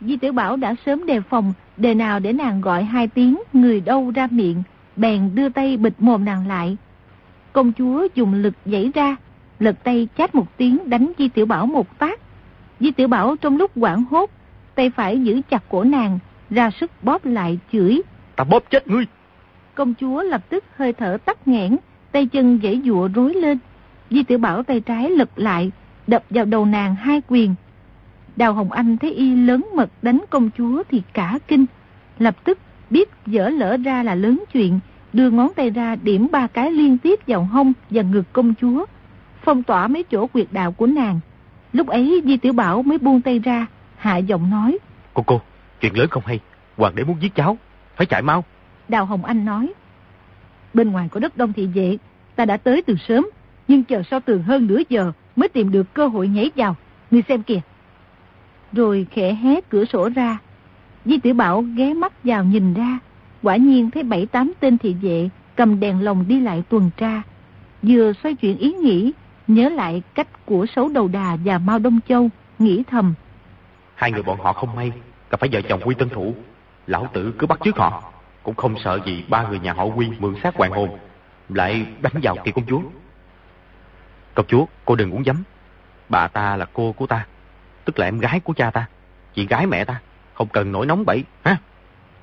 Di tiểu Bảo đã sớm đề phòng, đề nào để nàng gọi hai tiếng người đâu ra miệng, bèn đưa tay bịt mồm nàng lại. Công chúa dùng lực dãy ra, lật tay chát một tiếng đánh Di Tiểu Bảo một phát. Di Tiểu Bảo trong lúc quảng hốt, tay phải giữ chặt cổ nàng, ra sức bóp lại chửi. Ta bóp chết ngươi! Công chúa lập tức hơi thở tắt nghẽn, tay chân dãy dụa rối lên. Di Tiểu Bảo tay trái lật lại, đập vào đầu nàng hai quyền. Đào Hồng Anh thấy y lớn mật đánh công chúa thì cả kinh. Lập tức biết dở lỡ ra là lớn chuyện, đưa ngón tay ra điểm ba cái liên tiếp vào hông và ngực công chúa, phong tỏa mấy chỗ quyệt đạo của nàng. Lúc ấy Di Tiểu Bảo mới buông tay ra, hạ giọng nói. Cô cô, chuyện lớn không hay, hoàng đế muốn giết cháu, phải chạy mau. Đào Hồng Anh nói. Bên ngoài có đất đông thị vệ, ta đã tới từ sớm, nhưng chờ sau tường hơn nửa giờ mới tìm được cơ hội nhảy vào. Ngươi xem kìa. Rồi khẽ hé cửa sổ ra. Di Tiểu Bảo ghé mắt vào nhìn ra. Quả nhiên thấy bảy tám tên thị vệ cầm đèn lồng đi lại tuần tra. Vừa xoay chuyển ý nghĩ, nhớ lại cách của xấu đầu đà và Mao Đông Châu, nghĩ thầm. Hai người bọn họ không may, gặp phải vợ chồng quy tân thủ. Lão tử cứ bắt trước họ, cũng không sợ gì ba người nhà họ quy mượn sát hoàng hồn, lại đánh vào kỳ công chúa. Công chúa, cô đừng uống giấm. Bà ta là cô của ta, tức là em gái của cha ta, chị gái mẹ ta, không cần nổi nóng bậy, ha?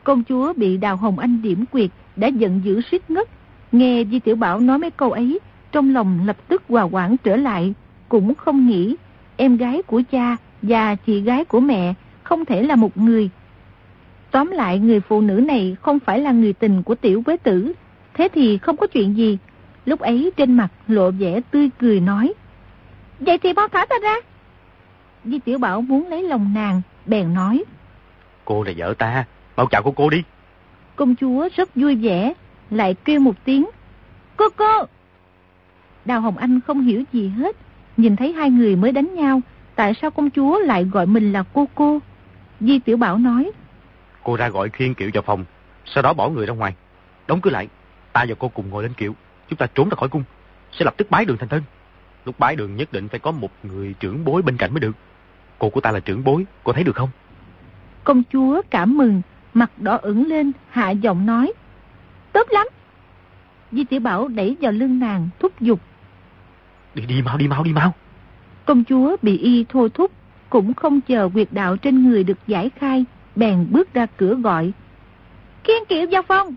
Công chúa bị Đào Hồng Anh điểm quyệt, đã giận dữ suýt ngất. Nghe Di Tiểu Bảo nói mấy câu ấy, trong lòng lập tức hòa quảng trở lại, cũng không nghĩ em gái của cha và chị gái của mẹ không thể là một người. Tóm lại người phụ nữ này không phải là người tình của tiểu quế tử, thế thì không có chuyện gì. Lúc ấy trên mặt lộ vẻ tươi cười nói. Vậy thì bao thả ta ra. Di Tiểu Bảo muốn lấy lòng nàng, bèn nói. Cô là vợ ta, mau chào cô cô đi. Công chúa rất vui vẻ, lại kêu một tiếng. Cô cô! Đào Hồng Anh không hiểu gì hết, nhìn thấy hai người mới đánh nhau, tại sao công chúa lại gọi mình là cô cô? Di Tiểu Bảo nói. Cô ra gọi khiên kiệu vào phòng, sau đó bỏ người ra ngoài. Đóng cửa lại, ta và cô cùng ngồi lên kiệu, chúng ta trốn ra khỏi cung, sẽ lập tức bái đường thành thân. Lúc bái đường nhất định phải có một người trưởng bối bên cạnh mới được. Cô của ta là trưởng bối, cô thấy được không? Công chúa cảm mừng, mặt đỏ ửng lên, hạ giọng nói. Tốt lắm. Di Tiểu Bảo đẩy vào lưng nàng, thúc giục. Đi đi mau, đi mau, đi mau. Công chúa bị y thôi thúc, cũng không chờ quyệt đạo trên người được giải khai, bèn bước ra cửa gọi. Khiên kiệu vào phòng.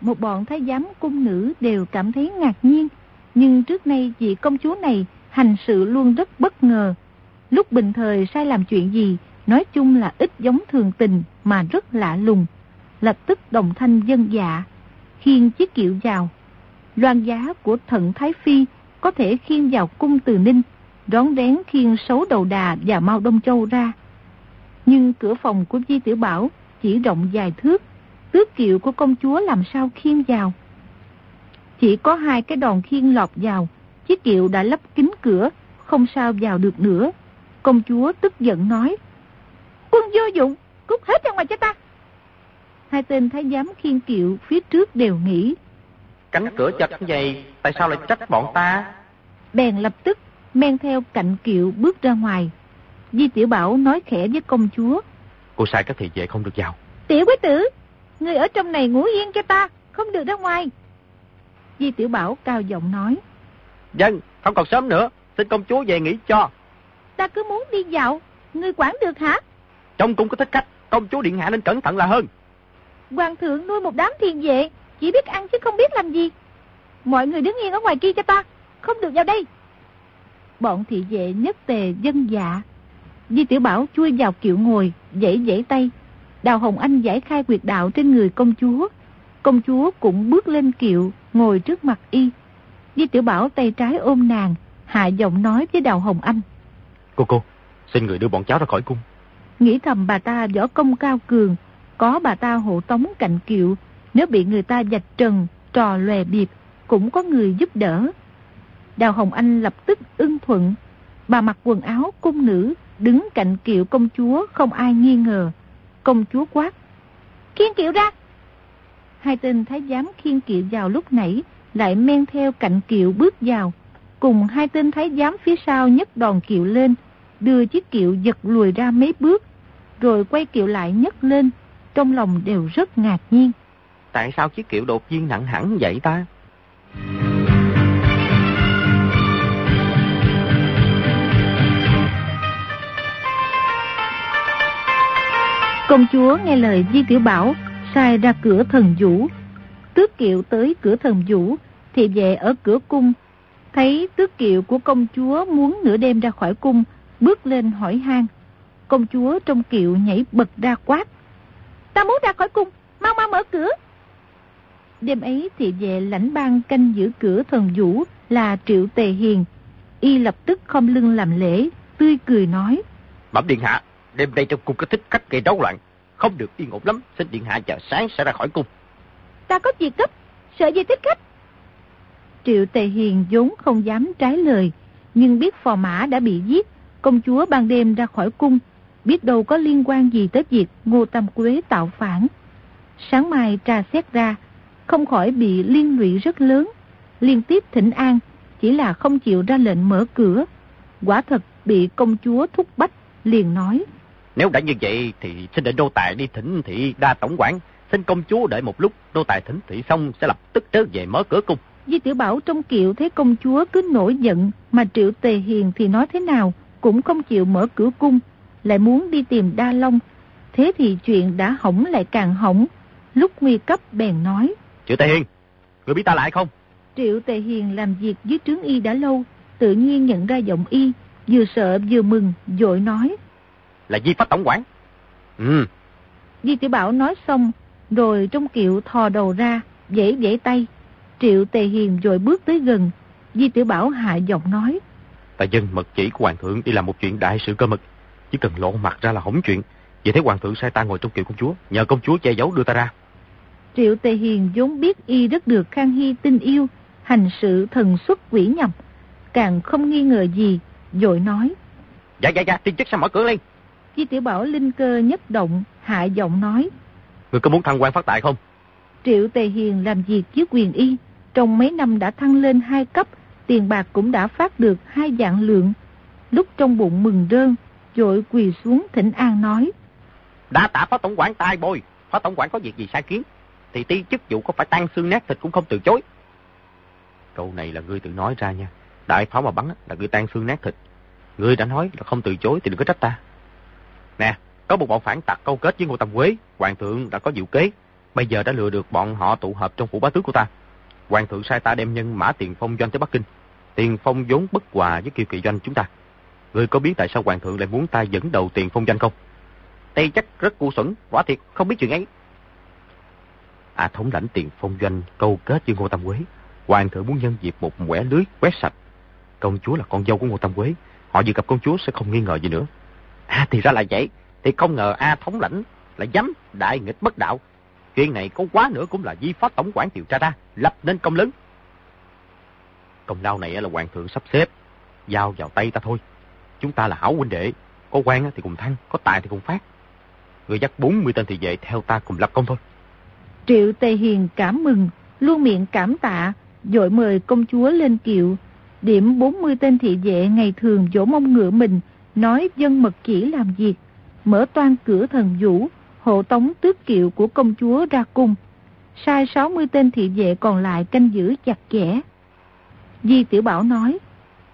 Một bọn thái giám cung nữ đều cảm thấy ngạc nhiên, nhưng trước nay vị công chúa này hành sự luôn rất bất ngờ. Lúc bình thời sai làm chuyện gì, nói chung là ít giống thường tình mà rất lạ lùng. Lập tức đồng thanh dân dạ, khiên chiếc kiệu vào. Loan giá của thận Thái Phi có thể khiên vào cung từ ninh, đón đén khiên xấu đầu đà và mau đông châu ra. Nhưng cửa phòng của Di Tiểu Bảo chỉ rộng dài thước, tước kiệu của công chúa làm sao khiên vào. Chỉ có hai cái đòn khiên lọt vào, chiếc kiệu đã lấp kín cửa, không sao vào được nữa. Công chúa tức giận nói, Quân vô dụng, cút hết ra ngoài cho ta. Hai tên thái giám khiên kiệu phía trước đều nghĩ. Cánh cửa chật như vậy, tại sao lại trách bọn ta? bèn lập tức men theo cạnh kiệu bước ra ngoài. Di Tiểu Bảo nói khẽ với công chúa. Cô sai các thị vệ không được vào. Tiểu quý tử, người ở trong này ngủ yên cho ta, không được ra ngoài. Di Tiểu Bảo cao giọng nói. Dân, không còn sớm nữa, xin công chúa về nghỉ cho. Ta cứ muốn đi dạo, người quản được hả? Trong cung có thích khách, công chúa điện hạ nên cẩn thận là hơn. Hoàng thượng nuôi một đám thiền vệ, chỉ biết ăn chứ không biết làm gì. Mọi người đứng yên ở ngoài kia cho ta, không được vào đây. Bọn thị vệ nhất tề dân dạ. Di Tiểu Bảo chui vào kiệu ngồi, dãy dãy tay. Đào Hồng Anh giải khai quyệt đạo trên người công chúa. Công chúa cũng bước lên kiệu, ngồi trước mặt y. Di Tiểu Bảo tay trái ôm nàng, hạ giọng nói với Đào Hồng Anh. Cô cô, xin người đưa bọn cháu ra khỏi cung. Nghĩ thầm bà ta võ công cao cường, có bà ta hộ tống cạnh kiệu, nếu bị người ta dạch trần, trò lòe biệp, cũng có người giúp đỡ. Đào Hồng Anh lập tức ưng thuận. Bà mặc quần áo cung nữ, đứng cạnh kiệu công chúa không ai nghi ngờ. Công chúa quát. Khiên kiệu ra! Hai tên thái giám khiên kiệu vào lúc nãy, lại men theo cạnh kiệu bước vào. Cùng hai tên thái giám phía sau nhấc đòn kiệu lên, đưa chiếc kiệu giật lùi ra mấy bước, rồi quay kiệu lại nhấc lên, trong lòng đều rất ngạc nhiên. Tại sao chiếc kiệu đột nhiên nặng hẳn vậy ta? Công chúa nghe lời Di Tiểu Bảo, sai ra cửa thần vũ. Tước kiệu tới cửa thần vũ, thì về ở cửa cung. Thấy tước kiệu của công chúa muốn nửa đêm ra khỏi cung, bước lên hỏi han. Công chúa trong kiệu nhảy bật ra quát. Ta muốn ra khỏi cung, mau mau mở cửa. Đêm ấy thì về lãnh bang canh giữ cửa thần vũ là Triệu Tề Hiền. Y lập tức không lưng làm lễ, tươi cười nói. Bẩm Điện Hạ, đêm nay trong cung có thích khách gây rối loạn. Không được yên ổn lắm, xin Điện Hạ chờ sáng sẽ ra khỏi cung. Ta có việc cấp, sợ gì thích khách. Triệu Tề Hiền vốn không dám trái lời, nhưng biết phò mã đã bị giết, công chúa ban đêm ra khỏi cung, biết đâu có liên quan gì tới việc Ngô Tam Quế tạo phản. Sáng mai tra xét ra, không khỏi bị liên lụy rất lớn. Liên tiếp thỉnh an, chỉ là không chịu ra lệnh mở cửa. Quả thật bị công chúa thúc bách, liền nói. Nếu đã như vậy thì xin để đô tài đi thỉnh thị đa tổng quản. Xin công chúa đợi một lúc, đô tài thỉnh thị xong sẽ lập tức trở về mở cửa cung. Di Tiểu Bảo trong kiệu thấy công chúa cứ nổi giận, mà Triệu Tề Hiền thì nói thế nào, cũng không chịu mở cửa cung, lại muốn đi tìm Đa Long. Thế thì chuyện đã hỏng lại càng hỏng. Lúc nguy cấp bèn nói. Triệu Tề Hiền, người biết ta lại không? Triệu Tề Hiền làm việc dưới trướng y đã lâu, tự nhiên nhận ra giọng y, vừa sợ vừa mừng, dội nói. Là Di Phát Tổng quản. Ừ. Di Tiểu Bảo nói xong, rồi trong kiệu thò đầu ra, dễ dễ tay. Triệu Tề Hiền rồi bước tới gần. Di Tiểu Bảo hạ giọng nói. Tại dân mật chỉ của Hoàng thượng đi làm một chuyện đại sự cơ mật. Chỉ cần lộ mặt ra là hỏng chuyện. Vậy thế Hoàng thượng sai ta ngồi trong kiệu công chúa, nhờ công chúa che giấu đưa ta ra. Triệu Tề Hiền vốn biết y rất được Khang Hy tin yêu, hành sự thần xuất quỷ nhập, càng không nghi ngờ gì, dội nói. Dạ dạ dạ, tiên chức sao mở cửa lên. Di Tiểu Bảo linh cơ nhất động, hạ giọng nói. Người có muốn thăng quan phát tài không? Triệu Tề Hiền làm việc với quyền y, trong mấy năm đã thăng lên hai cấp, tiền bạc cũng đã phát được hai dạng lượng. Lúc trong bụng mừng rơn, dội quỳ xuống thỉnh an nói. Đã tạ phó tổng quản tai bồi, phó tổng quản có việc gì sai kiến, thì ti chức vụ có phải tan xương nát thịt cũng không từ chối. Câu này là ngươi tự nói ra nha. Đại pháo mà bắn là ngươi tan xương nát thịt. Ngươi đã nói là không từ chối thì đừng có trách ta. Nè, có một bọn phản tặc câu kết với Ngô Tâm Quế. Hoàng thượng đã có diệu kế. Bây giờ đã lừa được bọn họ tụ hợp trong phủ bá tước của ta. Hoàng thượng sai ta đem nhân mã tiền phong doanh tới Bắc Kinh. Tiền phong vốn bất hòa với kiều kỳ doanh chúng ta. Ngươi có biết tại sao hoàng thượng lại muốn ta dẫn đầu tiền phong doanh không? Tây chắc rất ngu xuẩn, quả thiệt không biết chuyện ấy. À thống lãnh tiền phong doanh câu kết với Ngô Tâm Quế. Hoàng thượng muốn nhân dịp một quẻ lưới quét sạch. Công chúa là con dâu của Ngô Tâm Quế. Họ vừa gặp công chúa sẽ không nghi ngờ gì nữa. À thì ra là vậy. Thì không ngờ A thống lãnh là dám đại nghịch bất đạo. Chuyện này có quá nữa cũng là di phát tổng quản điều tra ra, lập nên công lớn. Công lao này là hoàng thượng sắp xếp, giao vào tay ta thôi. Chúng ta là hảo huynh đệ, có quan thì cùng thăng, có tài thì cùng phát. Người dắt 40 tên thị vệ theo ta cùng lập công thôi. Triệu Tề Hiền cảm mừng, luôn miệng cảm tạ, dội mời công chúa lên kiệu. điểm 40 tên thị vệ ngày thường dỗ mông ngựa mình, nói dân mật chỉ làm việc, mở toan cửa thần vũ, hộ tống tước kiệu của công chúa ra cung. Sai 60 tên thị vệ còn lại canh giữ chặt chẽ. Di Tiểu Bảo nói,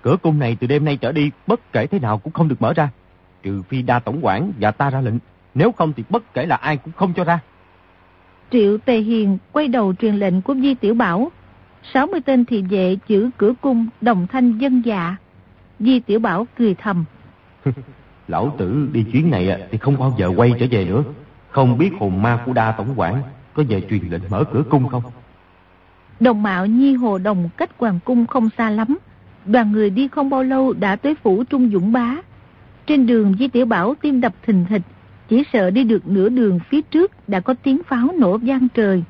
Cửa cung này từ đêm nay trở đi bất kể thế nào cũng không được mở ra. Trừ phi đa tổng quản và ta ra lệnh. Nếu không thì bất kể là ai cũng không cho ra. Triệu Tề Hiền quay đầu truyền lệnh của Di Tiểu Bảo. 60 tên thị vệ giữ cửa cung đồng thanh dân dạ. Di Tiểu Bảo cười thầm. Lão tử đi chuyến này thì không bao giờ quay trở về nữa. Không biết hồn ma của đa tổng quản có về truyền lệnh mở cửa cung không? Đồng mạo Nhi Hồ Đồng cách Hoàng Cung không xa lắm. Đoàn người đi không bao lâu đã tới phủ Trung Dũng Bá. Trên đường Di Tiểu Bảo tim đập thình thịch, chỉ sợ đi được nửa đường phía trước đã có tiếng pháo nổ vang trời.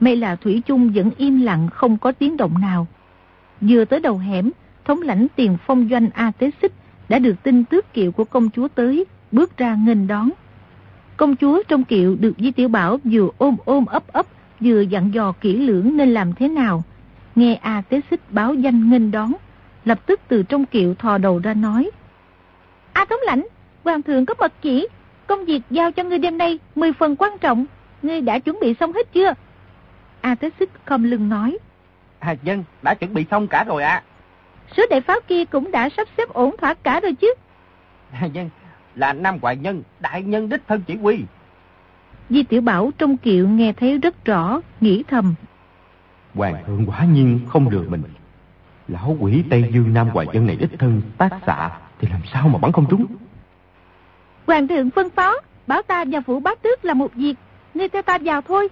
May là Thủy chung vẫn im lặng không có tiếng động nào. Vừa tới đầu hẻm, thống lãnh tiền phong doanh A Tế Xích đã được tin tước kiệu của công chúa tới, bước ra nghênh đón. Công chúa trong kiệu được Di Tiểu Bảo vừa ôm ôm ấp ấp, vừa dặn dò kỹ lưỡng nên làm thế nào. Nghe A Tế Xích báo danh nghênh đón, lập tức từ trong kiệu thò đầu ra nói. A thống lãnh, hoàng thượng có mật chỉ, công việc giao cho ngươi đêm nay mười phần quan trọng, ngươi đã chuẩn bị xong hết chưa? A Tế Xích không lưng nói. À dân, đã chuẩn bị xong cả rồi ạ. À. Số đại pháo kia cũng đã sắp xếp ổn thỏa cả rồi chứ. À dân, là Nam Hoàng Nhân, đại nhân đích thân chỉ huy. Di Tiểu Bảo trong kiệu nghe thấy rất rõ, nghĩ thầm. Hoàng thượng quả nhiên không lừa mình. Lão quỷ Tây Dương Nam Hoàng Nhân này đích thân tác xạ thì làm sao mà bắn không trúng. Hoàng thượng phân phó, bảo ta vào phủ bá tước là một việc, ngươi theo ta vào thôi.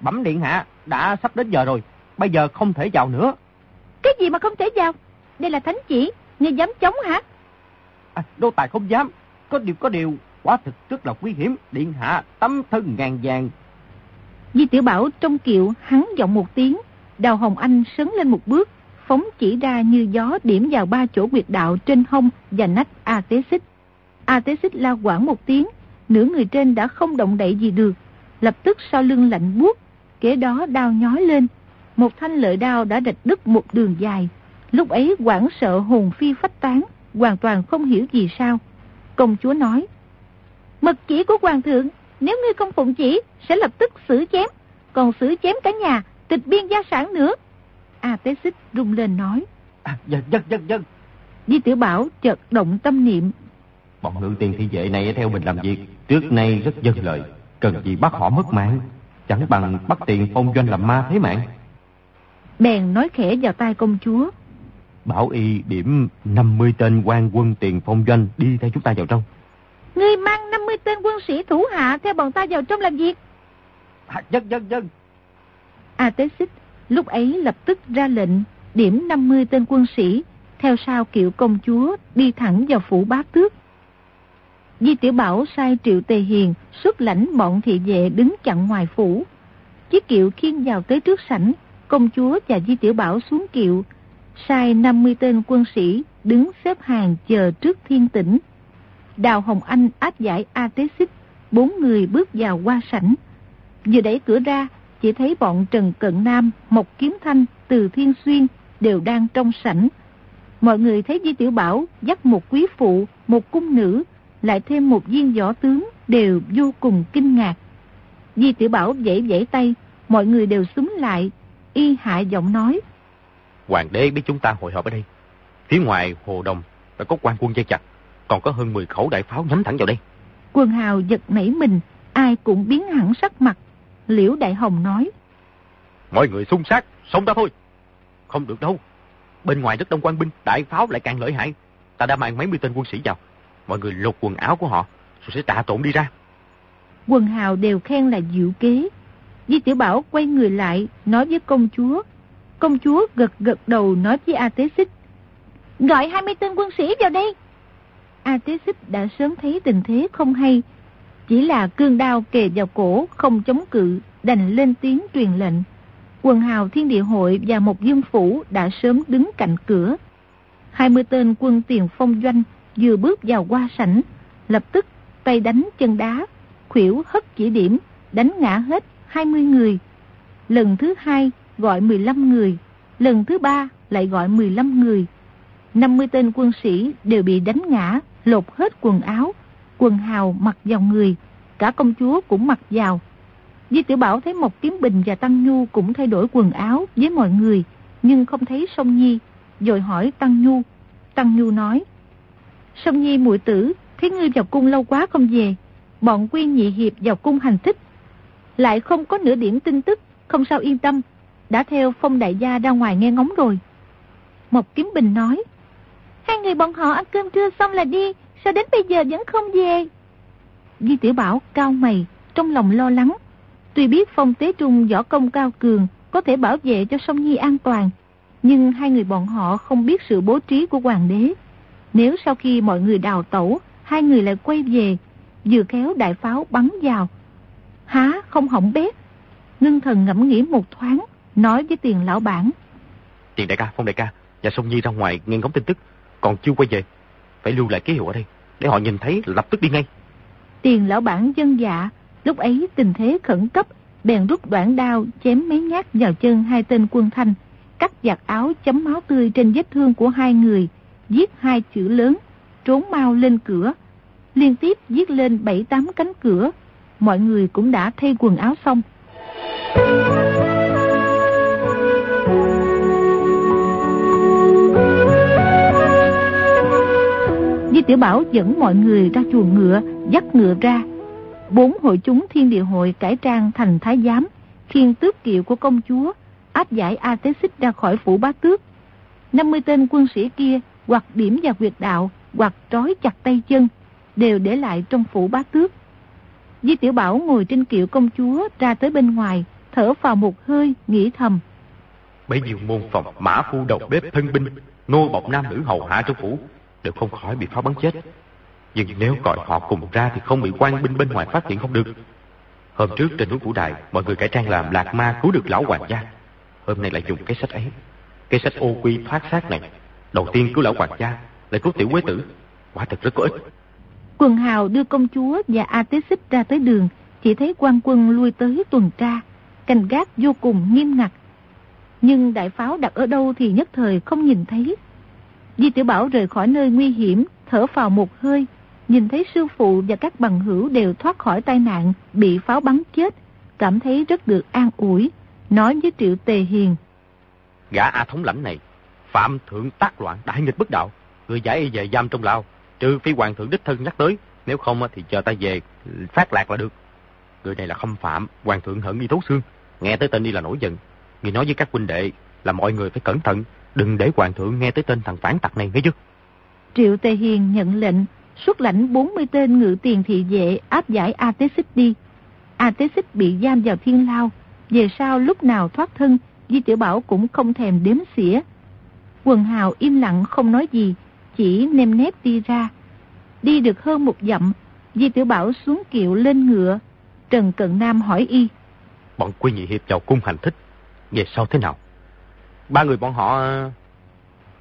Bẩm điện hạ, đã sắp đến giờ rồi, bây giờ không thể vào nữa. Cái gì mà không thể vào? Đây là thánh chỉ, ngươi dám chống hả? À, đô tài không dám, có điều có điều, quá thực rất là nguy hiểm, điện hạ tấm thân ngàn vàng. Di Tiểu Bảo trong kiệu hắn giọng một tiếng, Đào Hồng Anh sấn lên một bước, phóng chỉ ra như gió điểm vào ba chỗ quyệt đạo trên hông và nách A Tế Xích. A Tế Xích la quảng một tiếng, nửa người trên đã không động đậy gì được, lập tức sau lưng lạnh buốt, kế đó đau nhói lên. Một thanh lợi đao đã rạch đứt một đường dài. Lúc ấy quảng sợ hồn phi phách tán, hoàn toàn không hiểu gì sao. Công chúa nói, Mật chỉ của hoàng thượng, nếu ngươi không phụng chỉ, sẽ lập tức xử chém, còn xử chém cả nhà, tịch biên gia sản nữa. A Tế Xích rung lên nói, À, dân, dân, dân, dân. Di Tiểu Bảo chợt động tâm niệm. Bọn ngự tiền thị vệ này theo mình làm việc, trước nay rất dân lợi, cần gì bắt họ mất mạng, chẳng bằng bắt tiền phong doanh làm ma thế mạng. Bèn nói khẽ vào tai công chúa. Bảo y điểm 50 tên quan quân tiền phong doanh đi theo chúng ta vào trong. Ngươi mang 50 tên quân sĩ thủ hạ theo bọn ta vào trong làm việc. À, dân, dân, dân. A Tế Xích lúc ấy lập tức ra lệnh điểm 50 tên quân sĩ theo sau kiệu công chúa đi thẳng vào phủ bá tước. Di Tiểu Bảo sai Triệu Tề Hiền xuất lãnh bọn thị vệ đứng chặn ngoài phủ. Chiếc kiệu khiên vào tới trước sảnh, công chúa và Di Tiểu Bảo xuống kiệu, sai 50 tên quân sĩ đứng xếp hàng chờ trước thiên tỉnh. Đào Hồng Anh áp giải A Tế Xích, bốn người bước vào qua sảnh. Vừa đẩy cửa ra, chỉ thấy bọn Trần Cận Nam, Mộc Kiếm Thanh, Từ Thiên Xuyên đều đang trong sảnh. Mọi người thấy Di Tiểu Bảo dắt một quý phụ, một cung nữ, lại thêm một viên võ tướng đều vô cùng kinh ngạc. Di Tiểu Bảo dãy dãy tay, mọi người đều súng lại, y hạ giọng nói. Hoàng đế biết chúng ta hội họp ở đây. Phía ngoài hồ đồng đã có quan quân dây chặt, còn có hơn 10 khẩu đại pháo nhắm thẳng vào đây. Quân hào giật nảy mình, ai cũng biến hẳn sắc mặt. Liễu Đại Hồng nói. Mọi người xung sát, xông ra thôi. Không được đâu. Bên ngoài rất đông quan binh, đại pháo lại càng lợi hại. Ta đã mang mấy mươi tên quân sĩ vào. Mọi người lột quần áo của họ, rồi sẽ tạ tổn đi ra. Quần hào đều khen là diệu kế. Di Tiểu Bảo quay người lại, nói với công chúa. Công chúa gật gật đầu nói với A Tế Xích. Gọi 20 tên quân sĩ vào đây. A Tế Xích đã sớm thấy tình thế không hay. Chỉ là cương đao kề vào cổ, không chống cự, đành lên tiếng truyền lệnh. Quần hào thiên địa hội và một dương phủ đã sớm đứng cạnh cửa. 20 tên quân tiền phong doanh vừa bước vào qua sảnh, lập tức tay đánh chân đá, khuỷu hất chỉ điểm, đánh ngã hết 20 người. Lần thứ hai gọi 15 người, Lần thứ ba lại gọi 15 người. 50 tên quân sĩ đều bị đánh ngã, lột hết quần áo, quần hào mặc vào người, cả công chúa cũng mặc vào. Di Tiểu Bảo thấy Mộc Kiếm Bình và Tăng Nhu cũng thay đổi quần áo với mọi người, nhưng không thấy Song Nhi, rồi hỏi Tăng Nhu. Tăng Nhu nói, Song Nhi muội tử, thấy ngươi vào cung lâu quá không về, bọn quy nhị hiệp vào cung hành thích. Lại không có nửa điểm tin tức, không sao yên tâm, đã theo phong đại gia ra ngoài nghe ngóng rồi. Mộc Kiếm Bình nói, Hai người bọn họ ăn cơm trưa xong là đi, sao đến bây giờ vẫn không về? Di Tiểu Bảo cao mày, trong lòng lo lắng. Tuy biết phong tế trung võ công cao cường, có thể bảo vệ cho sông Nhi an toàn, nhưng hai người bọn họ không biết sự bố trí của hoàng đế. Nếu sau khi mọi người đào tẩu, hai người lại quay về, vừa khéo đại pháo bắn vào. Há không hỏng bếp? Ngưng thần ngẫm nghĩ một thoáng, nói với tiền lão bản. Tiền đại ca, phong đại ca, và sông Nhi ra ngoài nghe ngóng tin tức, còn chưa quay về. Phải lưu lại ký hiệu ở đây, để họ nhìn thấy lập tức đi ngay. Tiền lão bản dân dạ, lúc ấy tình thế khẩn cấp, bèn rút đoạn đao chém mấy nhát vào chân hai tên quân thanh, cắt giặt áo chấm máu tươi trên vết thương của hai người, viết hai chữ lớn, trốn mau lên cửa. Liên tiếp viết lên bảy tám cánh cửa, mọi người cũng đã thay quần áo xong. Di Tiểu Bảo dẫn mọi người ra chuồng ngựa, dắt ngựa ra. Bốn hội chúng thiên địa hội cải trang thành thái giám, khiên tước kiệu của công chúa, áp giải A Tế Xích ra khỏi phủ bá tước. 50 tên quân sĩ kia hoặc điểm vào quyệt đạo, hoặc trói chặt tay chân, đều để lại trong phủ bá tước. Di Tiểu Bảo ngồi trên kiệu công chúa ra tới bên ngoài, thở vào một hơi, nghĩ thầm. Bấy nhiêu môn phòng, mã phu đầu bếp thân binh, nô bọc nam nữ hầu hạ trong phủ, đều không khỏi bị pháo bắn chết. Nhưng nếu gọi họ cùng ra thì không bị quan binh bên ngoài phát hiện không được. Hôm trước trên núi Vũ đại mọi người cải trang làm lạc ma cứu được lão hoàng gia. Hôm nay lại dùng cái sách ấy. Cái sách ô quy thoát xác này. Đầu tiên cứu lão hoàng gia, lại cứu tiểu quế tử. Quả thật rất có ích. Quần hào đưa công chúa và A Tế Xích ra tới đường, chỉ thấy quan quân lui tới tuần tra, canh gác vô cùng nghiêm ngặt. Nhưng đại pháo đặt ở đâu thì nhất thời không nhìn thấy. Di Tiểu Bảo rời khỏi nơi nguy hiểm, thở vào một hơi, nhìn thấy sư phụ và các bằng hữu đều thoát khỏi tai nạn, bị pháo bắn chết, cảm thấy rất được an ủi, nói với Triệu Tề Hiền. Gã A thống lãnh này, phạm thượng tác loạn đại nghịch bất đạo, người giải y về giam trong lao, trừ phi hoàng thượng đích thân nhắc tới, nếu không thì chờ ta về phát lạc là được. Người này là không phạm, hoàng thượng hận y thấu xương, nghe tới tên đi là nổi giận. Người nói với các huynh đệ là mọi người phải cẩn thận, đừng để hoàng thượng nghe tới tên thằng phản tặc này nghe chứ. Triệu Tề Hiền nhận lệnh, xuất lãnh 40 tên ngự tiền thị vệ áp giải A Tế Xích đi. A Tế Xích bị giam vào thiên lao, về sau lúc nào thoát thân, Di Tiểu Bảo cũng không thèm đếm xỉa. Quần hào im lặng không nói gì, chỉ nêm nếp đi ra. Đi được hơn một dặm, Di Tiểu Bảo xuống kiệu lên ngựa. Trần Cận Nam hỏi y. Bọn quy nhị hiệp vào cung hành thích, về sau thế nào? Ba người bọn họ... Ờ.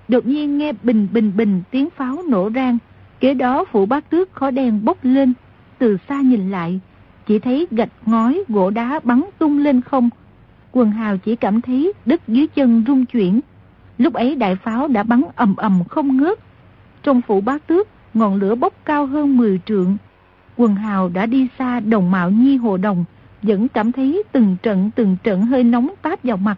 Đột nhiên nghe bình bình bình tiếng pháo nổ rang, kế đó phủ bát tước khói đen bốc lên, từ xa nhìn lại, chỉ thấy gạch ngói gỗ đá bắn tung lên không. Quần hào chỉ cảm thấy đất dưới chân rung chuyển. Lúc ấy đại pháo đã bắn ầm ầm không ngớt. Trong phủ bát tước, ngọn lửa bốc cao hơn 10 trượng. Quần hào đã đi xa đồng mạo nhi hồ đồng, vẫn cảm thấy từng trận từng trận hơi nóng táp vào mặt.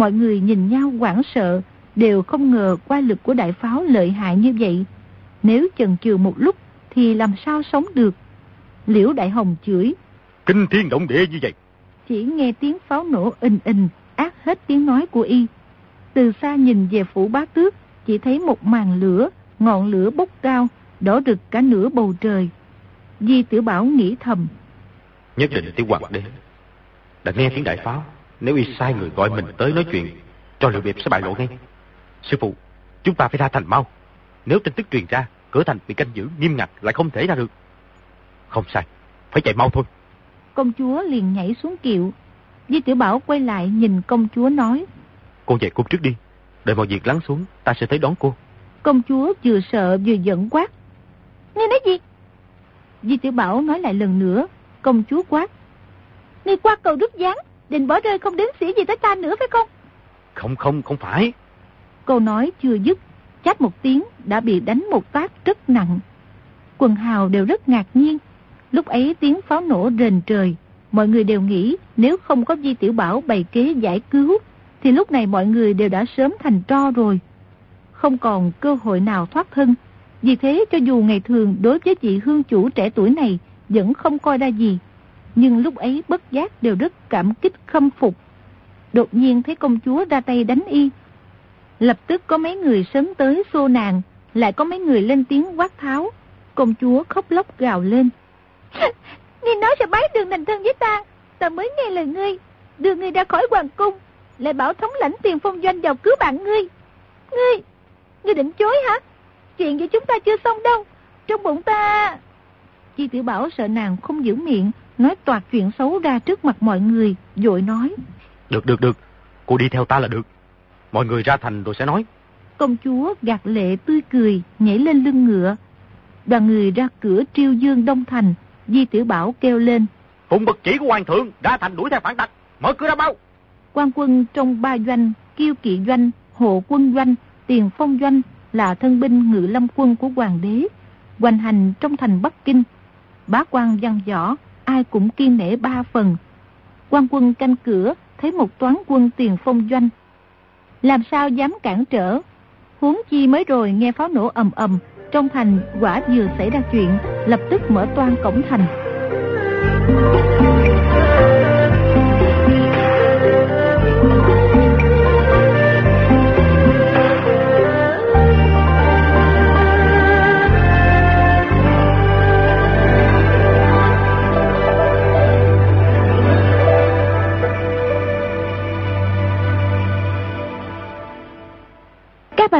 Mọi người nhìn nhau hoảng sợ, đều không ngờ qua lực của đại pháo lợi hại như vậy. Nếu chần chừ một lúc thì làm sao sống được. Liễu Đại Hồng chửi. Kinh thiên động địa như vậy. Chỉ nghe tiếng pháo nổ ình ình, ác hết tiếng nói của y. Từ xa nhìn về phủ bá tước, chỉ thấy một màn lửa, ngọn lửa bốc cao, đỏ rực cả nửa bầu trời. Di Tiểu Bảo nghĩ thầm. Nhất định tiểu hoàng đế đã nghe tiếng đại pháo. Nếu y sai người gọi mình tới nói chuyện, cho liệu biệp sẽ bại lộ ngay. Sư phụ, chúng ta phải ra thành mau. Nếu tin tức truyền ra, cửa thành bị canh giữ nghiêm ngặt lại không thể ra được. Không sai, phải chạy mau thôi. Công chúa liền nhảy xuống kiệu. Di Tiểu Bảo quay lại nhìn công chúa nói. Cô về cung trước đi, đợi mọi việc lắng xuống, ta sẽ tới đón cô. Công chúa vừa sợ vừa giận quát. Nghe nói gì? Di Tiểu Bảo nói lại lần nữa, công chúa quát. Ngươi qua cầu rút gián, định bỏ rơi không đến xỉ gì tới ta nữa phải không? Không không, không phải. Câu nói chưa dứt, chát một tiếng đã bị đánh một phát rất nặng. Quần hào đều rất ngạc nhiên. Lúc ấy tiếng pháo nổ rền trời, mọi người đều nghĩ nếu không có Di Tiểu Bảo bày kế giải cứu, thì lúc này mọi người đều đã sớm thành tro rồi. Không còn cơ hội nào thoát thân. Vì thế cho dù ngày thường đối với chị hương chủ trẻ tuổi này vẫn không coi ra gì, nhưng lúc ấy bất giác đều rất cảm kích khâm phục. Đột nhiên thấy công chúa ra tay đánh y. Lập tức có mấy người sớm tới xô nàng, lại có mấy người lên tiếng quát tháo. Công chúa khóc lóc gào lên. Ngươi nói sẽ bái đường thành thân với ta, ta mới nghe lời ngươi, đưa ngươi ra khỏi hoàng cung, lại bảo thống lãnh tiền phong doanh vào cứu bạn ngươi. Ngươi, ngươi định chối hả? Chuyện của chúng ta chưa xong đâu, trong bụng ta... Chi tiểu bảo sợ nàng không giữ miệng, nói toạt chuyện xấu ra trước mặt mọi người, dội nói. Được, được, được, cô đi theo ta là được. Mọi người ra thành rồi sẽ nói. Công chúa gạt lệ tươi cười, nhảy lên lưng ngựa. Đoàn người ra cửa triêu dương đông thành, Di Tiểu Bảo kêu lên. Phụng bậc chỉ của hoàng thượng, ra thành đuổi theo phản tặc, mở cửa ra bao. quan quân trong ba doanh, kiêu kỵ doanh, hộ quân doanh, tiền phong doanh là thân binh ngự lâm quân của hoàng đế, hoành hành trong thành Bắc Kinh. Bá quan văn võ, ai cũng kiên nể ba phần. quan quân canh cửa, thấy một toán quân tiền phong doanh. Làm sao dám cản trở? Huống chi mới rồi nghe pháo nổ ầm ầm, trong thành quả vừa xảy ra chuyện, lập tức mở toan cổng thành. Các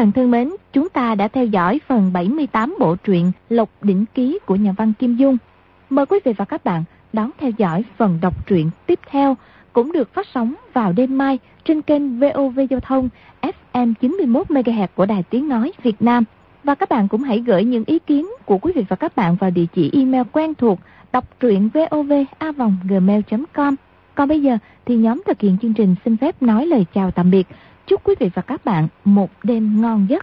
bạn thân mến, chúng ta đã theo dõi phần 78 bộ truyện Lộc Đỉnh Ký của nhà văn Kim Dung. Mời quý vị và các bạn đón theo dõi phần đọc truyện tiếp theo cũng được phát sóng vào đêm mai trên kênh VOV Giao thông FM 91MHz của Đài Tiếng Nói Việt Nam. Và các bạn cũng hãy gửi những ý kiến của quý vị và các bạn vào địa chỉ email quen thuộc đọc truyện vovavonggmail.com. Còn bây giờ thì nhóm thực hiện chương trình xin phép nói lời chào tạm biệt. Chúc quý vị và các bạn một đêm ngon giấc.